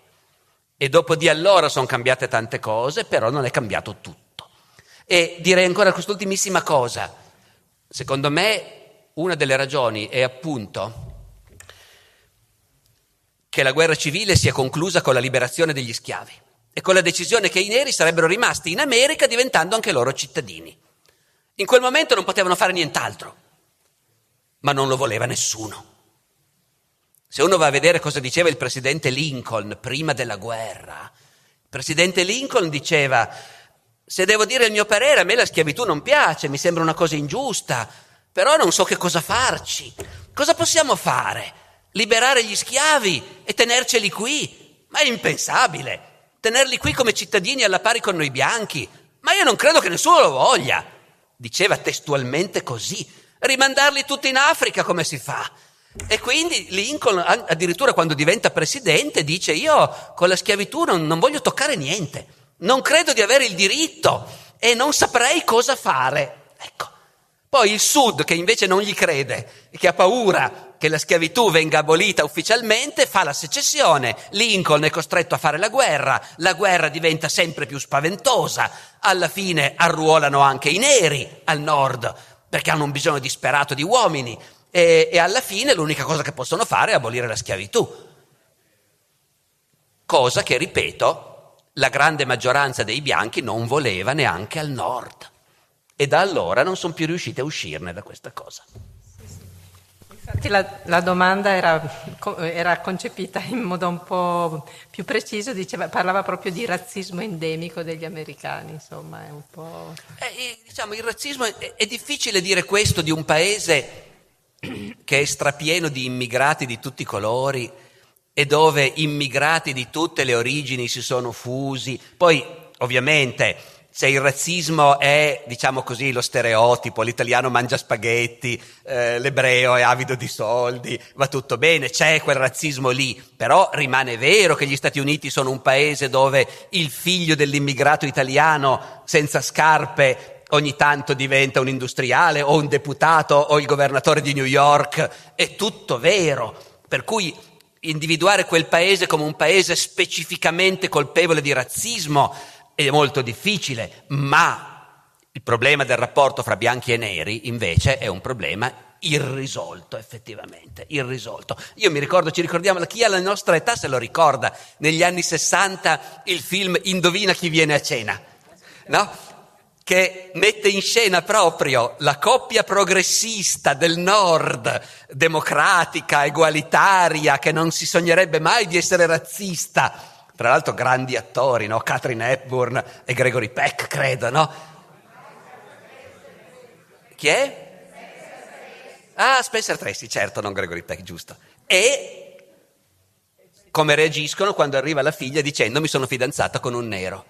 C: E dopo di allora sono cambiate tante cose, però non è cambiato tutto. E direi ancora quest'ultimissima cosa. Secondo me una delle ragioni è appunto che la guerra civile sia conclusa con la liberazione degli schiavi e con la decisione che i neri sarebbero rimasti in America diventando anche loro cittadini. In quel momento non potevano fare nient'altro, ma non lo voleva nessuno. Se uno va a vedere cosa diceva il presidente Lincoln prima della guerra, il presidente Lincoln diceva, se devo dire il mio parere, a me la schiavitù non piace, mi sembra una cosa ingiusta, però non so che cosa farci. Cosa possiamo fare? Liberare gli schiavi e tenerceli qui. Ma è impensabile. Tenerli qui come cittadini alla pari con noi bianchi. Ma io non credo che nessuno lo voglia. Diceva testualmente così. Rimandarli tutti in Africa come si fa? E quindi Lincoln, addirittura quando diventa presidente, dice io con la schiavitù non, non voglio toccare niente. Non credo di avere il diritto e non saprei cosa fare. Ecco. Poi il Sud, che invece non gli crede, che ha paura che la schiavitù venga abolita ufficialmente, fa la secessione, Lincoln è costretto a fare la guerra, la guerra diventa sempre più spaventosa, alla fine arruolano anche i neri al nord, perché hanno un bisogno disperato di uomini, e, e alla fine l'unica cosa che possono fare è abolire la schiavitù. Cosa che, ripeto, la grande maggioranza dei bianchi non voleva neanche al nord. E da allora non sono più riusciti a uscirne da questa cosa.
B: Infatti la, la domanda era, era, concepita in modo un po' più preciso, diceva, parlava proprio di razzismo endemico degli americani, insomma è un po'...
C: Eh, diciamo, il razzismo è, è difficile dire questo di un paese *clears throat* che è strapieno di immigrati di tutti i colori e dove immigrati di tutte le origini si sono fusi. Poi, ovviamente, se il razzismo è, diciamo così, lo stereotipo, l'italiano mangia spaghetti, eh, l'ebreo è avido di soldi, va tutto bene, c'è quel razzismo lì, però rimane vero che gli Stati Uniti sono un paese dove il figlio dell'immigrato italiano senza scarpe ogni tanto diventa un industriale o un deputato o il governatore di New York, è tutto vero, per cui individuare quel paese come un paese specificamente colpevole di razzismo è molto difficile, ma il problema del rapporto fra bianchi e neri invece è un problema irrisolto effettivamente, irrisolto. Io mi ricordo, ci ricordiamo, chi ha la nostra età se lo ricorda, negli anni 60 il film Indovina chi viene a cena, no? che mette in scena proprio la coppia progressista del nord, democratica, egualitaria, che non si sognerebbe mai di essere razzista, tra l'altro grandi attori, no? Catherine Hepburn e Gregory Peck, credo, no? Chi è? Ah, Spencer Tracy, certo, non Gregory Peck, giusto. E come reagiscono quando arriva la figlia dicendo mi sono fidanzata con un nero,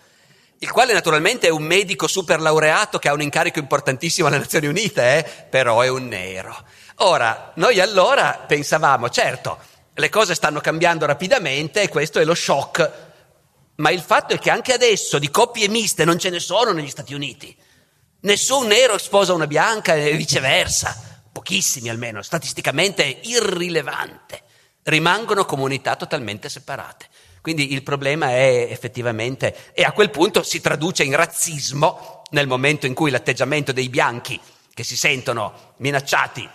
C: il quale naturalmente è un medico super laureato che ha un incarico importantissimo alle Nazioni Unite, eh? però è un nero. Ora, noi allora pensavamo, certo, le cose stanno cambiando rapidamente e questo è lo shock. Ma il fatto è che anche adesso di coppie miste non ce ne sono negli Stati Uniti. Nessun nero sposa una bianca e viceversa. Pochissimi almeno, statisticamente è irrilevante. Rimangono comunità totalmente separate. Quindi il problema è effettivamente, e a quel punto si traduce in razzismo nel momento in cui l'atteggiamento dei bianchi che si sentono minacciati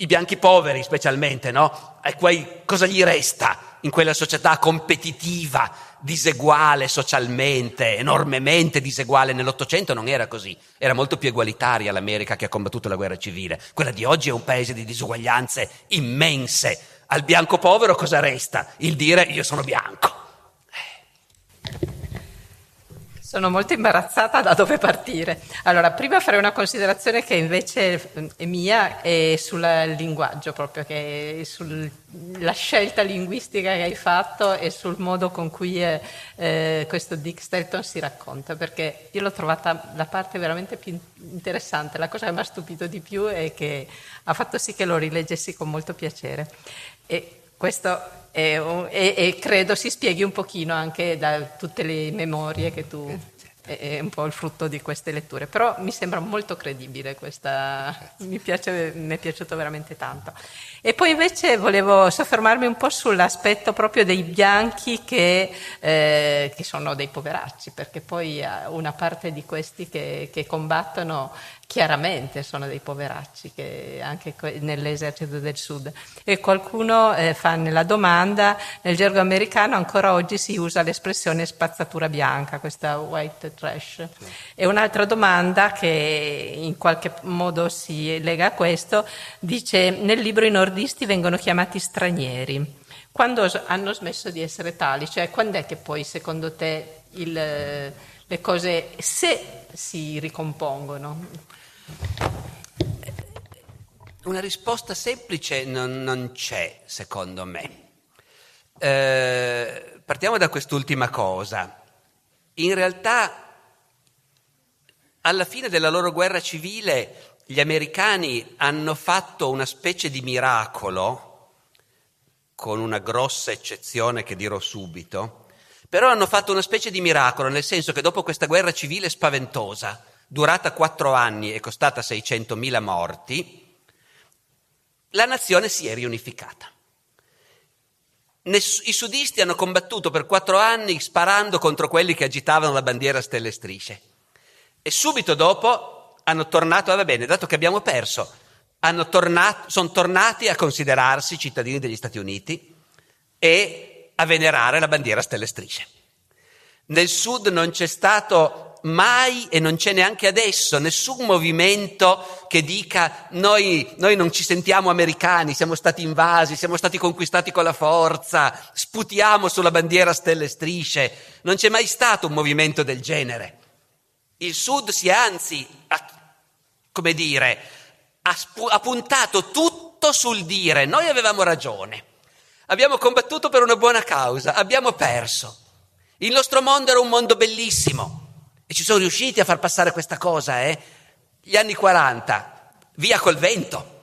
C: i bianchi poveri specialmente, no? E quei, cosa gli resta in quella società competitiva, diseguale socialmente, enormemente diseguale? Nell'Ottocento non era così, era molto più egualitaria l'America che ha combattuto la guerra civile. Quella di oggi è un paese di disuguaglianze immense. Al bianco povero cosa resta? Il dire io sono bianco.
B: Sono molto imbarazzata da dove partire. Allora, prima farei una considerazione che invece è mia è sul linguaggio, proprio sulla scelta linguistica che hai fatto e sul modo con cui eh, eh, questo Dick Stelton si racconta, perché io l'ho trovata la parte veramente più interessante. La cosa che mi ha stupito di più è che ha fatto sì che lo rileggessi con molto piacere. E questo e, e, e, credo si spieghi un pochino anche da tutte le memorie che tu è un po' il frutto di queste letture, però mi sembra molto credibile questa, mi, piace, mi è piaciuto veramente tanto. E poi invece volevo soffermarmi un po' sull'aspetto proprio dei bianchi che, eh, che sono dei poveracci, perché poi una parte di questi che, che combattono chiaramente sono dei poveracci che anche nell'esercito del sud. E qualcuno eh, fa nella domanda, nel gergo americano ancora oggi si usa l'espressione spazzatura bianca, questa white trash. E un'altra domanda che in qualche modo si lega a questo, dice nel libro i nordisti vengono chiamati stranieri. Quando hanno smesso di essere tali? Cioè quando è che poi secondo te il, le cose, se si ricompongono?
C: Una risposta semplice non, non c'è, secondo me. Eh, partiamo da quest'ultima cosa. In realtà, alla fine della loro guerra civile, gli americani hanno fatto una specie di miracolo, con una grossa eccezione che dirò subito, però hanno fatto una specie di miracolo, nel senso che dopo questa guerra civile spaventosa, durata quattro anni e costata 600.000 morti, la nazione si è riunificata. I sudisti hanno combattuto per quattro anni sparando contro quelli che agitavano la bandiera stelle e strisce. E subito dopo hanno tornato, ah, va bene, dato che abbiamo perso, tornato, sono tornati a considerarsi cittadini degli Stati Uniti e a venerare la bandiera stelle e strisce. Nel sud non c'è stato mai e non c'è neanche adesso nessun movimento che dica noi, noi, non ci sentiamo americani, siamo stati invasi, siamo stati conquistati con la forza, sputiamo sulla bandiera stelle e strisce. Non c'è mai stato un movimento del genere. Il Sud si è anzi, come dire, ha, spu- ha puntato tutto sul dire noi avevamo ragione, abbiamo combattuto per una buona causa, abbiamo perso. Il nostro mondo era un mondo bellissimo e ci sono riusciti a far passare questa cosa, eh? Gli anni 40, via col vento.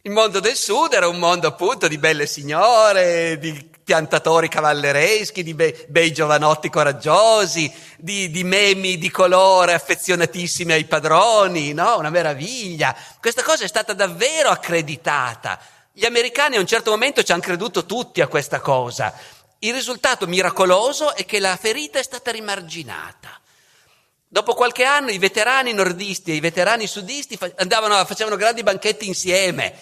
C: Il mondo del sud era un mondo appunto di belle signore, di piantatori cavallereschi, di be- bei giovanotti coraggiosi, di, di, memi di colore affezionatissimi ai padroni, no? Una meraviglia. Questa cosa è stata davvero accreditata. Gli americani a un certo momento ci hanno creduto tutti a questa cosa. Il risultato miracoloso è che la ferita è stata rimarginata. Dopo qualche anno i veterani nordisti e i veterani sudisti andavano, facevano grandi banchetti insieme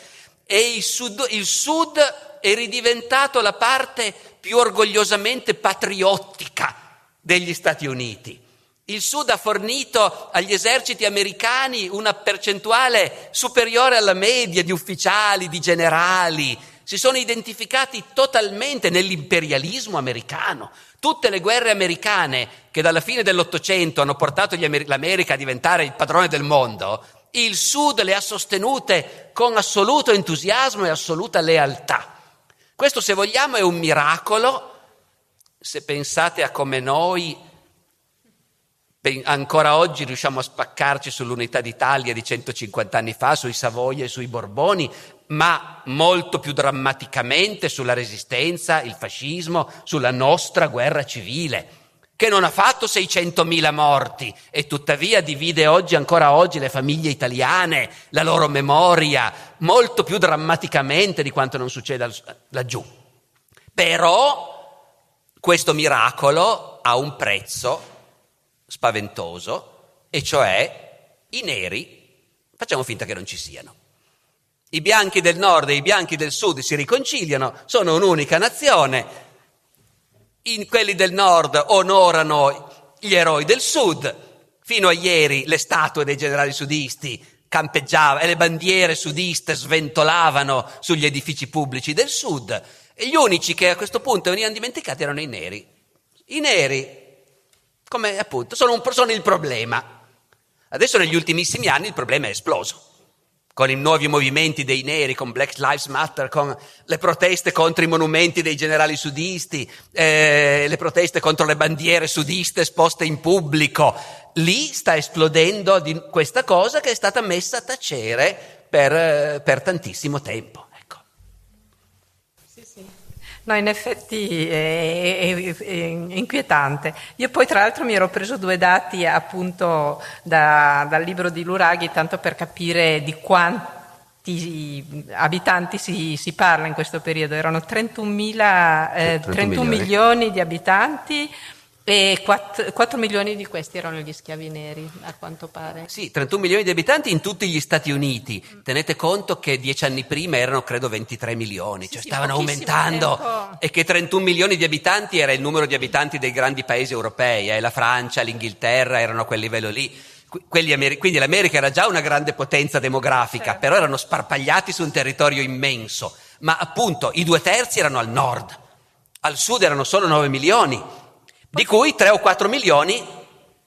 C: e il sud, il sud è ridiventato la parte più orgogliosamente patriottica degli Stati Uniti. Il Sud ha fornito agli eserciti americani una percentuale superiore alla media di ufficiali, di generali, si sono identificati totalmente nell'imperialismo americano. Tutte le guerre americane che dalla fine dell'Ottocento hanno portato Amer- l'America a diventare il padrone del mondo, il Sud le ha sostenute con assoluto entusiasmo e assoluta lealtà. Questo, se vogliamo, è un miracolo. Se pensate a come noi ancora oggi riusciamo a spaccarci sull'unità d'Italia di 150 anni fa, sui Savoia e sui Borboni, ma molto più drammaticamente sulla resistenza, il fascismo, sulla nostra guerra civile, che non ha fatto 600.000 morti e tuttavia divide oggi, ancora oggi, le famiglie italiane, la loro memoria, molto più drammaticamente di quanto non succeda laggiù. Però questo miracolo ha un prezzo spaventoso, e cioè i neri, facciamo finta che non ci siano. I bianchi del nord e i bianchi del sud si riconciliano, sono un'unica nazione. In quelli del nord onorano gli eroi del sud. Fino a ieri le statue dei generali sudisti campeggiavano e le bandiere sudiste sventolavano sugli edifici pubblici del sud. E gli unici che a questo punto venivano dimenticati erano i neri. I neri come appunto sono, un, sono il problema. Adesso negli ultimissimi anni il problema è esploso con i nuovi movimenti dei neri, con Black Lives Matter, con le proteste contro i monumenti dei generali sudisti, eh, le proteste contro le bandiere sudiste esposte in pubblico. Lì sta esplodendo questa cosa che è stata messa a tacere per, eh, per tantissimo tempo.
B: No, in effetti è, è, è, inquietante. Io poi tra l'altro mi ero preso due dati appunto da, dal libro di Luraghi, tanto per capire di quanti abitanti si, si parla in questo periodo. Erano 31.000, eh, 31 milioni. milioni di abitanti e 4, 4, milioni di questi erano gli schiavi neri, a quanto pare.
C: Sì, 31 milioni di abitanti in tutti gli Stati Uniti. Tenete conto che dieci anni prima erano credo 23 milioni, sì, cioè sì, stavano aumentando tempo. e che 31 milioni di abitanti era il numero di abitanti dei grandi paesi europei, eh? la Francia, l'Inghilterra erano a quel livello lì. Ameri- quindi l'America era già una grande potenza demografica, certo. però erano sparpagliati su un territorio immenso. Ma appunto i due terzi erano al nord, al sud erano solo 9 milioni di cui 3 o 4 milioni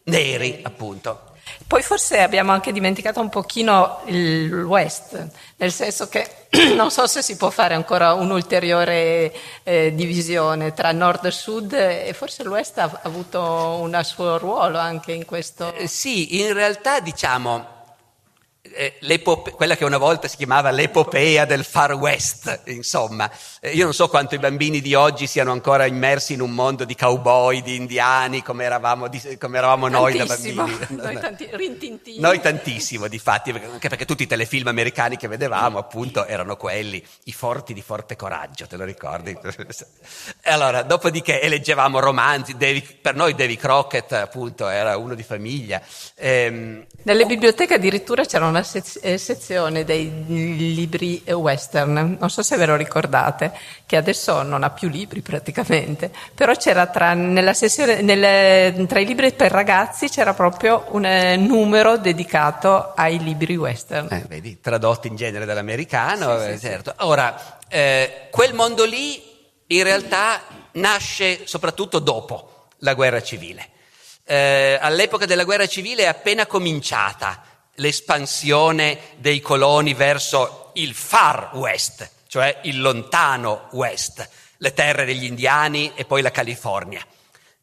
C: neri, appunto.
B: Poi forse abbiamo anche dimenticato un pochino il West, nel senso che *clears throat* non so se si può fare ancora un'ulteriore eh, divisione tra nord e sud e forse il West ha avuto un suo ruolo anche in questo.
C: Eh, sì, in realtà diciamo quella che una volta si chiamava l'epopea del Far West, insomma. Eh, io non so quanto i bambini di oggi siano ancora immersi in un mondo di cowboy, di indiani, come eravamo, di, come eravamo noi da bambini. *laughs*
B: Noi, tanti, *laughs*
C: noi tantissimo, di fatti, anche perché tutti i telefilm americani che vedevamo, appunto, erano quelli, i forti di forte coraggio, te lo ricordi? E *laughs* allora, dopodiché eleggevamo romanzi, Davy, per noi Davy Crockett, appunto, era uno di famiglia.
B: Ehm, Nelle biblioteche addirittura c'era una eh, sezione dei libri western, non so se ve lo ricordate, che adesso non ha più libri praticamente, però c'era tra, sessione, nelle, tra i libri per ragazzi c'era proprio un eh, numero dedicato ai libri western.
C: Eh, vedi, tradotti in genere dall'americano, sì, eh, sì, certo. Sì. Ora, eh, quel mondo lì in realtà nasce soprattutto dopo la guerra civile. Eh, all'epoca della guerra civile è appena cominciata l'espansione dei coloni verso il far west, cioè il lontano west, le terre degli indiani e poi la California.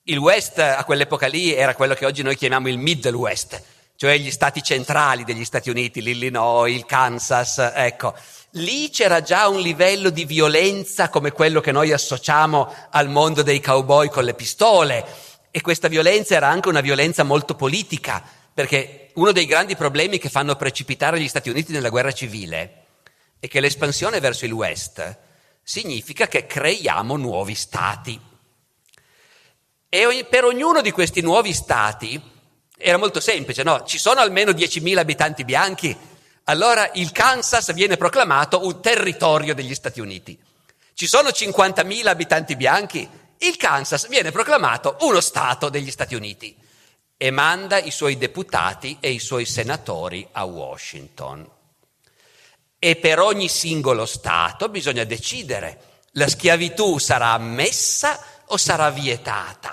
C: Il west a quell'epoca lì era quello che oggi noi chiamiamo il middle west, cioè gli stati centrali degli Stati Uniti, l'Illinois, il Kansas, ecco. Lì c'era già un livello di violenza come quello che noi associamo al mondo dei cowboy con le pistole e questa violenza era anche una violenza molto politica, perché uno dei grandi problemi che fanno precipitare gli Stati Uniti nella guerra civile è che l'espansione verso il West significa che creiamo nuovi stati. E per ognuno di questi nuovi stati era molto semplice, no? Ci sono almeno 10.000 abitanti bianchi, allora il Kansas viene proclamato un territorio degli Stati Uniti. Ci sono 50.000 abitanti bianchi, il Kansas viene proclamato uno Stato degli Stati Uniti e manda i suoi deputati e i suoi senatori a Washington. E per ogni singolo Stato bisogna decidere la schiavitù sarà ammessa o sarà vietata.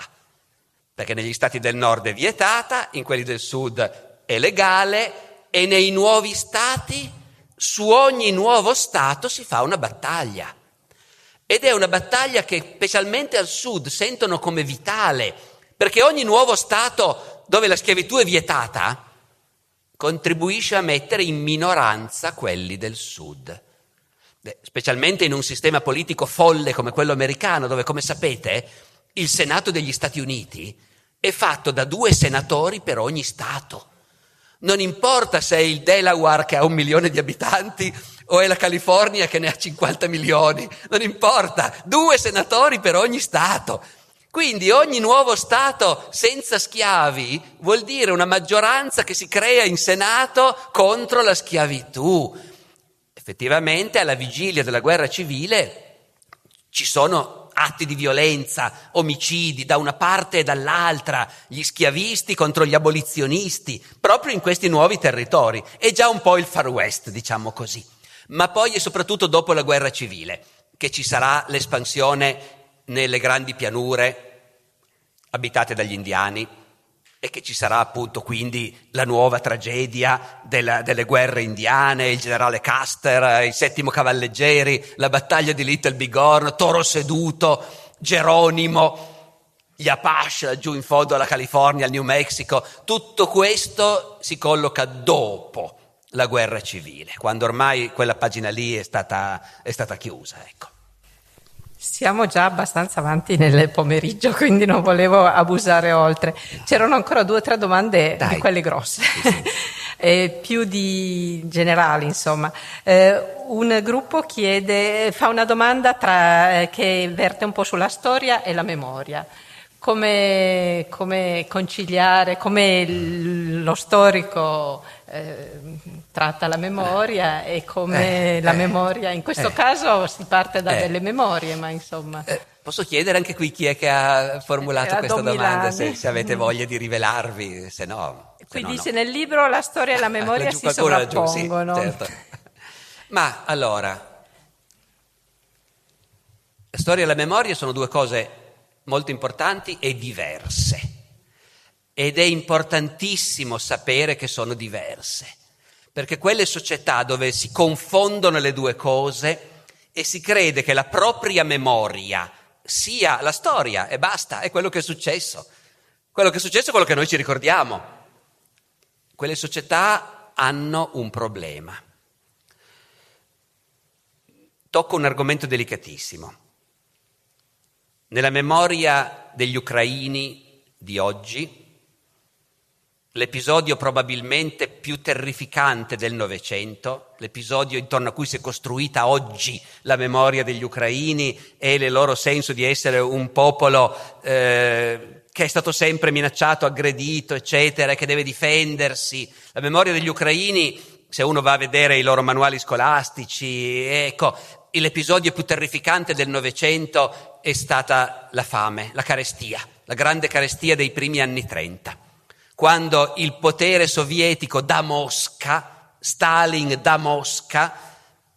C: Perché negli Stati del Nord è vietata, in quelli del Sud è legale e nei nuovi Stati, su ogni nuovo Stato si fa una battaglia. Ed è una battaglia che specialmente al Sud sentono come vitale, perché ogni nuovo Stato dove la schiavitù è vietata, contribuisce a mettere in minoranza quelli del sud. Specialmente in un sistema politico folle come quello americano, dove, come sapete, il Senato degli Stati Uniti è fatto da due senatori per ogni Stato. Non importa se è il Delaware che ha un milione di abitanti o è la California che ne ha 50 milioni, non importa, due senatori per ogni Stato. Quindi ogni nuovo Stato senza schiavi vuol dire una maggioranza che si crea in Senato contro la schiavitù. Effettivamente alla vigilia della guerra civile ci sono atti di violenza, omicidi da una parte e dall'altra, gli schiavisti contro gli abolizionisti, proprio in questi nuovi territori. È già un po' il Far West, diciamo così. Ma poi e soprattutto dopo la guerra civile, che ci sarà l'espansione nelle grandi pianure abitate dagli indiani, e che ci sarà appunto quindi la nuova tragedia della, delle guerre indiane, il generale Custer, il settimo cavalleggeri, la battaglia di Little Bighorn, Toro Seduto, Geronimo, gli Apache laggiù in fondo alla California, al New Mexico, tutto questo si colloca dopo la guerra civile, quando ormai quella pagina lì è stata, è stata chiusa. Ecco.
B: Siamo già abbastanza avanti nel pomeriggio, quindi non volevo abusare oltre. C'erano ancora due o tre domande Dai. di quelle grosse, sì, sì. *laughs* eh, più di generali, insomma. Eh, un gruppo chiede, fa una domanda tra, eh, che verte un po' sulla storia e la memoria. Come, come conciliare, come lo storico eh, tratta la memoria e come eh, la eh, memoria, in questo eh. caso si parte da eh. delle memorie, ma insomma...
C: Posso chiedere anche qui chi è che ha formulato questa domanda, se, se, avete voglia di rivelarvi, se no...
B: Qui
C: se no,
B: dice no. nel libro la storia e la memoria si sovrappongono. Giù, sì, certo.
C: Ma allora, la storia e la memoria sono due cose molto importanti e diverse. Ed è importantissimo sapere che sono diverse, perché quelle società dove si confondono le due cose e si crede che la propria memoria sia la storia e basta, è quello che è successo. Quello che è successo è quello che noi ci ricordiamo. Quelle società hanno un problema. Tocco un argomento delicatissimo. Nella memoria degli ucraini di oggi, l'episodio probabilmente più terrificante del Novecento, l'episodio intorno a cui si è costruita oggi la memoria degli ucraini e il loro senso di essere un popolo eh, che è stato sempre minacciato, aggredito, eccetera, che deve difendersi. La memoria degli ucraini, se uno va a vedere i loro manuali scolastici, ecco, l'episodio più terrificante del Novecento è stata la fame, la carestia, la grande carestia dei primi anni Trenta, quando il potere sovietico da Mosca, Stalin da Mosca,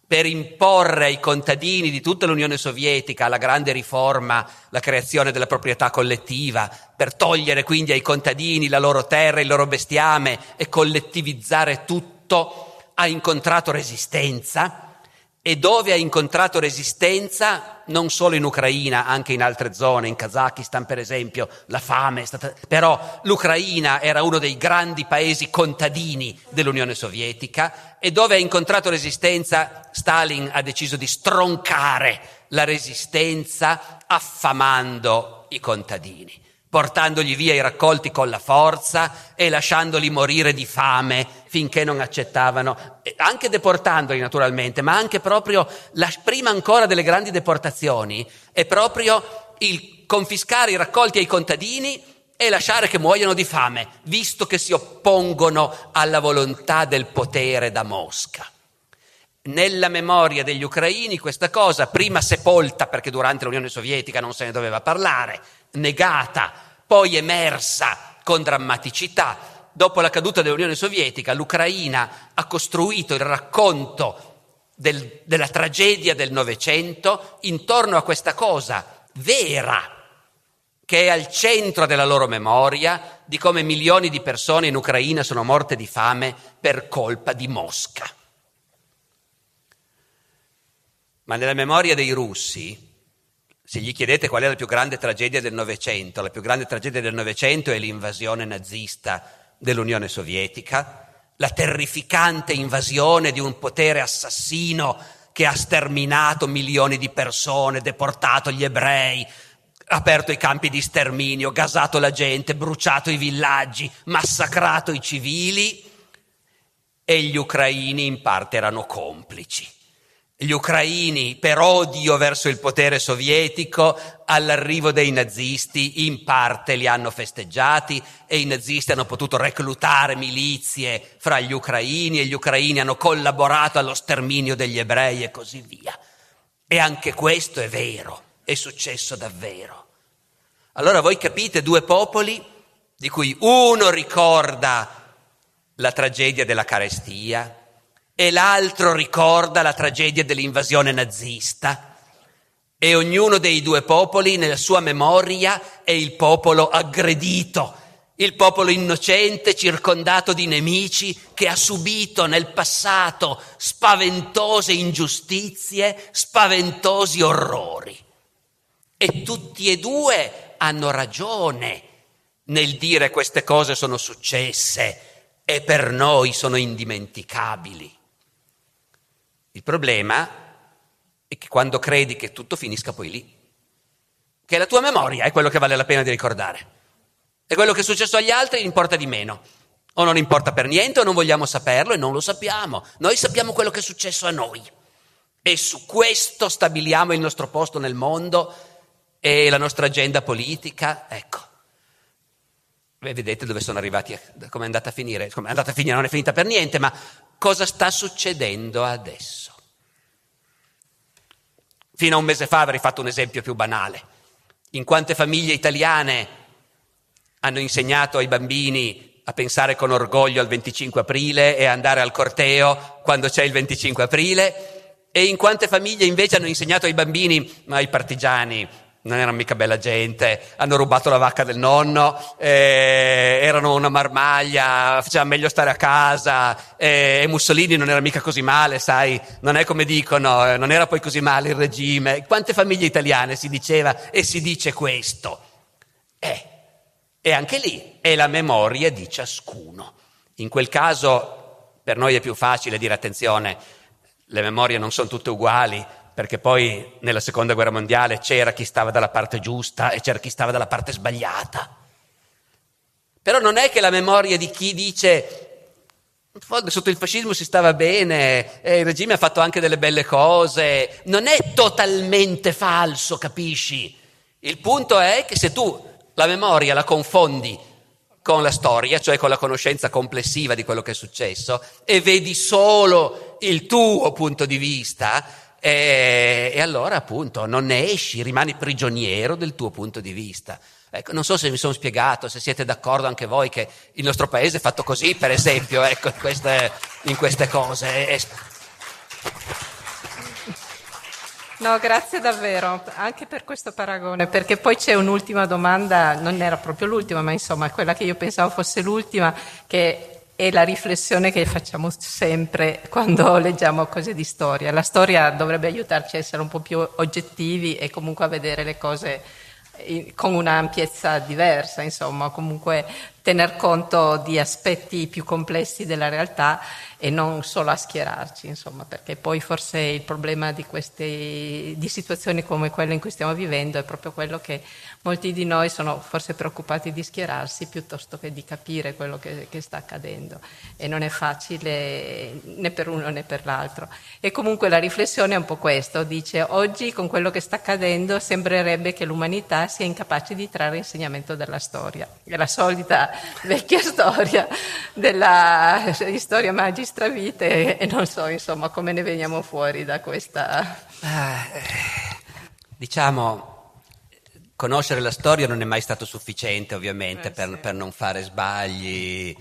C: per imporre ai contadini di tutta l'Unione Sovietica la grande riforma, la creazione della proprietà collettiva, per togliere quindi ai contadini la loro terra, il loro bestiame e collettivizzare tutto, ha incontrato resistenza e dove ha incontrato resistenza non solo in Ucraina, anche in altre zone, in Kazakistan per esempio, la fame è stata... però l'Ucraina era uno dei grandi paesi contadini dell'Unione Sovietica e dove ha incontrato resistenza Stalin ha deciso di stroncare la resistenza affamando i contadini portandogli via i raccolti con la forza e lasciandoli morire di fame finché non accettavano, anche deportandoli naturalmente, ma anche proprio, la, prima ancora delle grandi deportazioni, è proprio il confiscare i raccolti ai contadini e lasciare che muoiano di fame, visto che si oppongono alla volontà del potere da Mosca. Nella memoria degli ucraini questa cosa, prima sepolta perché durante l'Unione Sovietica non se ne doveva parlare, negata, poi emersa con drammaticità. Dopo la caduta dell'Unione Sovietica, l'Ucraina ha costruito il racconto del, della tragedia del Novecento intorno a questa cosa vera che è al centro della loro memoria di come milioni di persone in Ucraina sono morte di fame per colpa di Mosca. Ma nella memoria dei russi se gli chiedete qual è la più grande tragedia del Novecento, la più grande tragedia del Novecento è l'invasione nazista dell'Unione Sovietica, la terrificante invasione di un potere assassino che ha sterminato milioni di persone, deportato gli ebrei, aperto i campi di sterminio, gasato la gente, bruciato i villaggi, massacrato i civili e gli ucraini in parte erano complici gli ucraini per odio verso il potere sovietico all'arrivo dei nazisti in parte li hanno festeggiati e i nazisti hanno potuto reclutare milizie fra gli ucraini e gli ucraini hanno collaborato allo sterminio degli ebrei e così via. E anche questo è vero, è successo davvero. Allora voi capite due popoli di cui uno ricorda la tragedia della carestia, e l'altro ricorda la tragedia dell'invasione nazista e ognuno dei due popoli nella sua memoria è il popolo aggredito, il popolo innocente circondato di nemici che ha subito nel passato spaventose ingiustizie, spaventosi orrori. E tutti e due hanno ragione nel dire queste cose sono successe e per noi sono indimenticabili. Il problema è che quando credi che tutto finisca poi lì, che la tua memoria è quello che vale la pena di ricordare. E quello che è successo agli altri importa di meno. O non importa per niente o non vogliamo saperlo e non lo sappiamo. Noi sappiamo quello che è successo a noi. E su questo stabiliamo il nostro posto nel mondo e la nostra agenda politica. Ecco. E vedete dove sono arrivati, come è andata a finire. Come è andata a finire, non è finita per niente, ma cosa sta succedendo adesso? Fino a un mese fa avrei fatto un esempio più banale. In quante famiglie italiane hanno insegnato ai bambini a pensare con orgoglio al 25 aprile e andare al corteo quando c'è il 25 aprile e in quante famiglie invece hanno insegnato ai bambini, ma i partigiani non erano mica bella gente, hanno rubato la vacca del nonno, eh, erano una marmaglia, faceva meglio stare a casa eh, e Mussolini non era mica così male, sai, non è come dicono, eh, non era poi così male il regime. Quante famiglie italiane si diceva e si dice questo? Eh, e anche lì è la memoria di ciascuno. In quel caso per noi è più facile dire attenzione, le memorie non sono tutte uguali, perché poi nella seconda guerra mondiale c'era chi stava dalla parte giusta e c'era chi stava dalla parte sbagliata. Però non è che la memoria di chi dice sotto il fascismo si stava bene, e il regime ha fatto anche delle belle cose, non è totalmente falso, capisci? Il punto è che se tu la memoria la confondi con la storia, cioè con la conoscenza complessiva di quello che è successo, e vedi solo il tuo punto di vista, e, e allora appunto non ne esci, rimani prigioniero del tuo punto di vista. Ecco, non so se mi sono spiegato, se siete d'accordo anche voi che il nostro paese è fatto così, per esempio, *laughs* ecco, in queste, in queste cose.
B: No, grazie davvero, anche per questo paragone, perché poi c'è un'ultima domanda, non era proprio l'ultima, ma insomma quella che io pensavo fosse l'ultima, che è la riflessione che facciamo sempre quando *laughs* leggiamo cose di storia. La storia dovrebbe aiutarci a essere un po' più oggettivi e comunque a vedere le cose con un'ampiezza diversa, insomma, comunque tener conto di aspetti più complessi della realtà e non solo a schierarci, insomma, perché poi forse il problema di, queste, di situazioni come quelle in cui stiamo vivendo è proprio quello che molti di noi sono forse preoccupati di schierarsi piuttosto che di capire quello che, che sta accadendo e non è facile né per uno né per l'altro. E comunque la riflessione è un po' questo, dice oggi con quello che sta accadendo sembrerebbe che l'umanità sia incapace di trarre insegnamento dalla storia, è la solita *laughs* vecchia storia della storia magistrale nostra vita e, non so insomma come ne veniamo fuori da questa...
C: Eh, diciamo, conoscere la storia non è mai stato sufficiente ovviamente eh, per, sì. per non fare sbagli.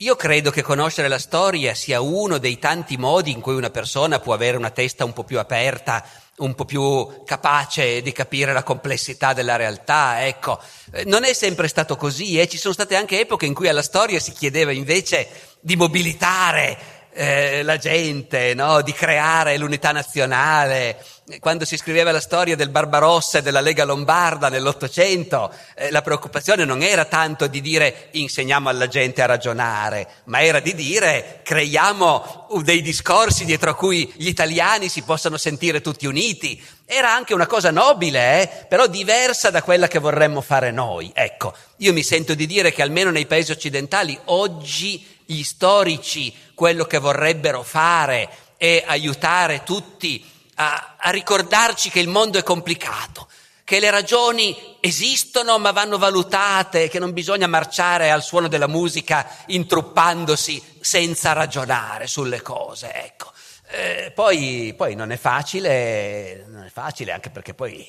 C: Io credo che conoscere la storia sia uno dei tanti modi in cui una persona può avere una testa un po' più aperta un po' più capace di capire la complessità della realtà, ecco. Eh, non è sempre stato così, eh? ci sono state anche epoche in cui alla storia si chiedeva invece di mobilitare eh, la gente, no? di creare l'unità nazionale. Quando si scriveva la storia del Barbarossa e della Lega Lombarda nell'Ottocento, eh, la preoccupazione non era tanto di dire insegniamo alla gente a ragionare, ma era di dire creiamo dei discorsi dietro a cui gli italiani si possano sentire tutti uniti. Era anche una cosa nobile, eh? però diversa da quella che vorremmo fare noi. Ecco, io mi sento di dire che almeno nei paesi occidentali oggi gli storici quello che vorrebbero fare è aiutare tutti a, a ricordarci che il mondo è complicato, che le ragioni esistono ma vanno valutate, che non bisogna marciare al suono della musica intruppandosi senza ragionare sulle cose, ecco. Eh, poi, poi non è facile, non è facile anche perché poi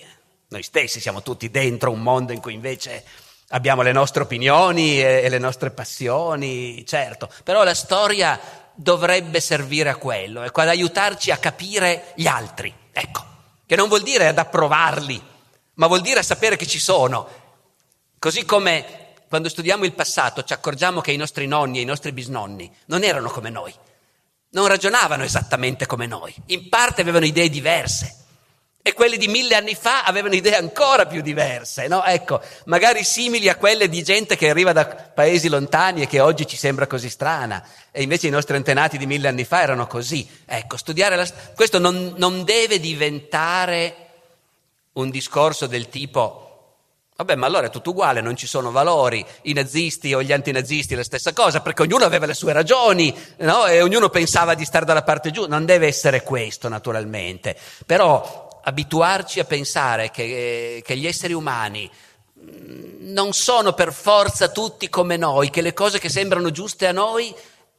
C: noi stessi siamo tutti dentro un mondo in cui invece Abbiamo le nostre opinioni e, le nostre passioni, certo, però la storia dovrebbe servire a quello, ecco, ad aiutarci a capire gli altri, ecco, che non vuol dire ad approvarli, ma vuol dire a sapere che ci sono. Così come quando studiamo il passato ci accorgiamo che i nostri nonni e i nostri bisnonni non erano come noi, non ragionavano esattamente come noi, in parte avevano idee diverse. E quelli di mille anni fa avevano idee ancora più diverse, no? Ecco, magari simili a quelle di gente che arriva da paesi lontani e che oggi ci sembra così strana. E invece i nostri antenati di mille anni fa erano così. Ecco, studiare la Questo non, non deve diventare un discorso del tipo Vabbè, ma allora è tutto uguale, non ci sono valori, i nazisti o gli antinazisti la stessa cosa, perché ognuno aveva le sue ragioni, no? E ognuno pensava di stare dalla parte giusta. Non deve essere questo, naturalmente. Però abituarci a pensare che, che gli esseri umani mm, non sono per forza tutti come noi, che le cose che sembrano giuste a noi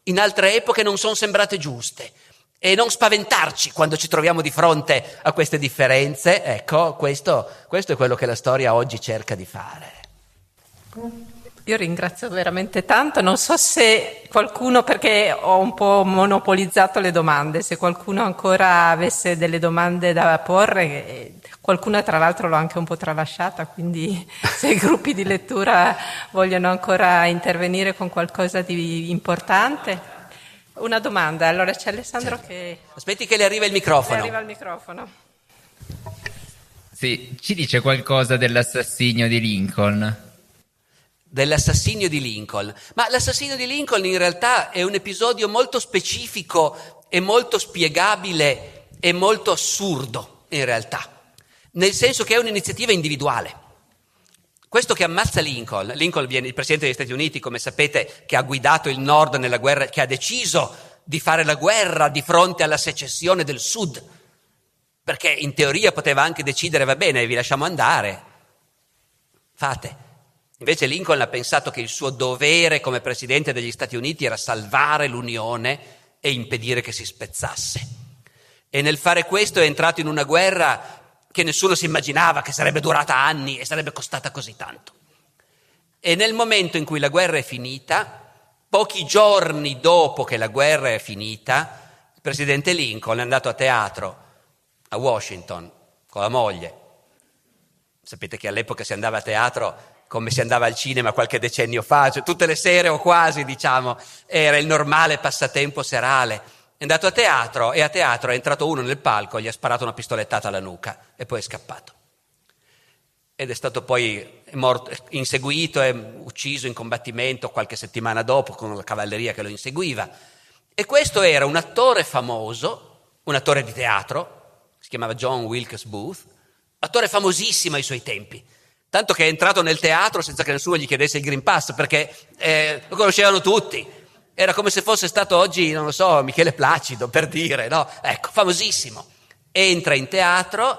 C: in altre epoche non sono sembrate giuste. E non spaventarci quando ci troviamo di fronte a queste differenze, ecco, questo, questo è quello che la storia oggi cerca di fare.
B: Io ringrazio veramente tanto, non so se qualcuno, perché ho un po' monopolizzato le domande, se qualcuno ancora avesse delle domande da porre, eh, qualcuna tra l'altro l'ho anche un po' tralasciata, quindi *laughs* se i gruppi di lettura vogliono ancora intervenire con qualcosa di importante. Una domanda, allora c'è Alessandro certo. che...
C: Aspetti che le arriva il microfono.
B: Le arriva il microfono.
D: Sì, ci dice qualcosa dell'assassinio di Lincoln?
C: Dell'assassinio di Lincoln. Ma l'assassinio di Lincoln in realtà è un episodio molto specifico e molto spiegabile e molto assurdo in realtà, nel senso che è un'iniziativa individuale. Questo che ammazza Lincoln, Lincoln viene il presidente degli Stati Uniti, come sapete, che ha guidato il Nord nella guerra, che ha deciso di fare la guerra di fronte alla secessione del Sud, perché in teoria poteva anche decidere, va bene, vi lasciamo andare, fate. Invece Lincoln ha pensato che il suo dovere come Presidente degli Stati Uniti era salvare l'Unione e impedire che si spezzasse. E nel fare questo è entrato in una guerra che nessuno si immaginava che sarebbe durata anni e sarebbe costata così tanto. E nel momento in cui la guerra è finita, pochi giorni dopo che la guerra è finita, il presidente Lincoln è andato a teatro a Washington con la moglie. Sapete che all'epoca si andava a teatro come si andava al cinema qualche decennio fa, cioè tutte le sere o quasi, diciamo, era il normale passatempo serale. È andato a teatro e a teatro è entrato uno nel palco, gli ha sparato una pistolettata alla nuca e poi è scappato. Ed è stato poi morto, inseguito e ucciso in combattimento qualche settimana dopo con la cavalleria che lo inseguiva. E questo era un attore famoso, un attore di teatro, si chiamava John Wilkes Booth, attore famosissimo ai suoi tempi Tanto che è entrato nel teatro senza che nessuno gli chiedesse il Green Pass, perché eh, lo conoscevano tutti. Era come se fosse stato oggi, non lo so, Michele Placido, per dire, no? Ecco, famosissimo. Entra in teatro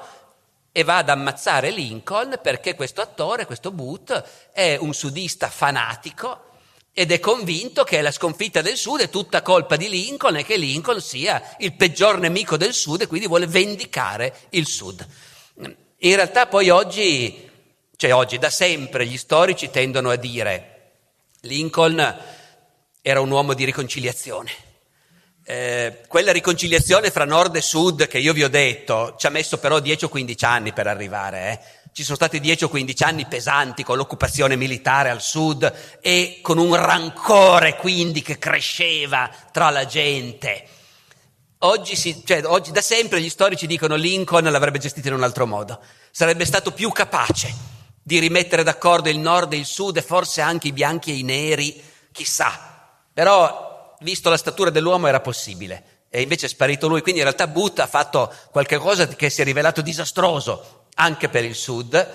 C: e va ad ammazzare Lincoln perché questo attore, questo Booth, è un sudista fanatico ed è convinto che la sconfitta del Sud è tutta colpa di Lincoln e che Lincoln sia il peggior nemico del Sud e quindi vuole vendicare il Sud. In realtà poi oggi cioè oggi da sempre gli storici tendono a dire Lincoln era un uomo di riconciliazione. Eh, quella riconciliazione fra nord e sud che io vi ho detto ci ha messo però 10 o 15 anni per arrivare. Eh. Ci sono stati 10 o 15 anni pesanti con l'occupazione militare al sud e con un rancore quindi che cresceva tra la gente. Oggi, si, cioè, oggi da sempre gli storici dicono Lincoln l'avrebbe gestito in un altro modo, sarebbe stato più capace di rimettere d'accordo il nord e il sud e forse anche i bianchi e i neri, chissà. Però, visto la statura dell'uomo, era possibile. E invece è sparito lui. Quindi in realtà Butt ha fatto qualcosa che si è rivelato disastroso anche per il sud,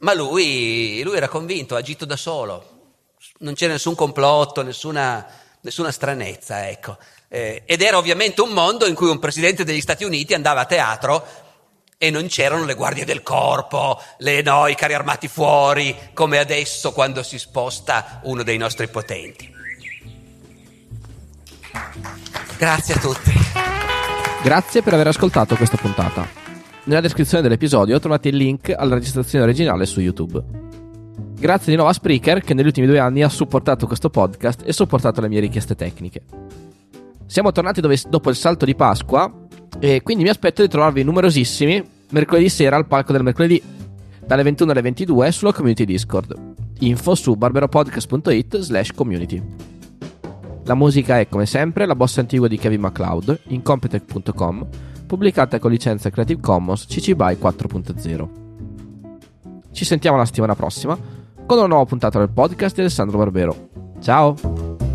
C: ma lui, lui era convinto, ha agito da solo. Non c'era nessun complotto, nessuna, nessuna stranezza, ecco. Eh, ed era ovviamente un mondo in cui un presidente degli Stati Uniti andava a teatro e non c'erano le guardie del corpo, le, no, i carri armati fuori, come adesso quando si sposta uno dei nostri potenti. Grazie a tutti.
A: Grazie per aver ascoltato questa puntata. Nella descrizione dell'episodio trovate il link alla registrazione originale su YouTube. Grazie di nuovo a Spreaker che negli ultimi due anni ha supportato questo podcast e sopportato le mie richieste tecniche. Siamo tornati dove, dopo il salto di Pasqua e quindi mi aspetto di trovarvi numerosissimi mercoledì sera al palco del mercoledì, dalle 21 alle 22 sulla community Discord. Info su barberopodcast.it slash community. La musica è, come sempre, la bossa antigua di Kevin MacLeod in Competech.com, pubblicata con licenza Creative Commons CC BY 4.0. Ci sentiamo la settimana prossima con una nuova puntata del podcast di Alessandro Barbero. Ciao!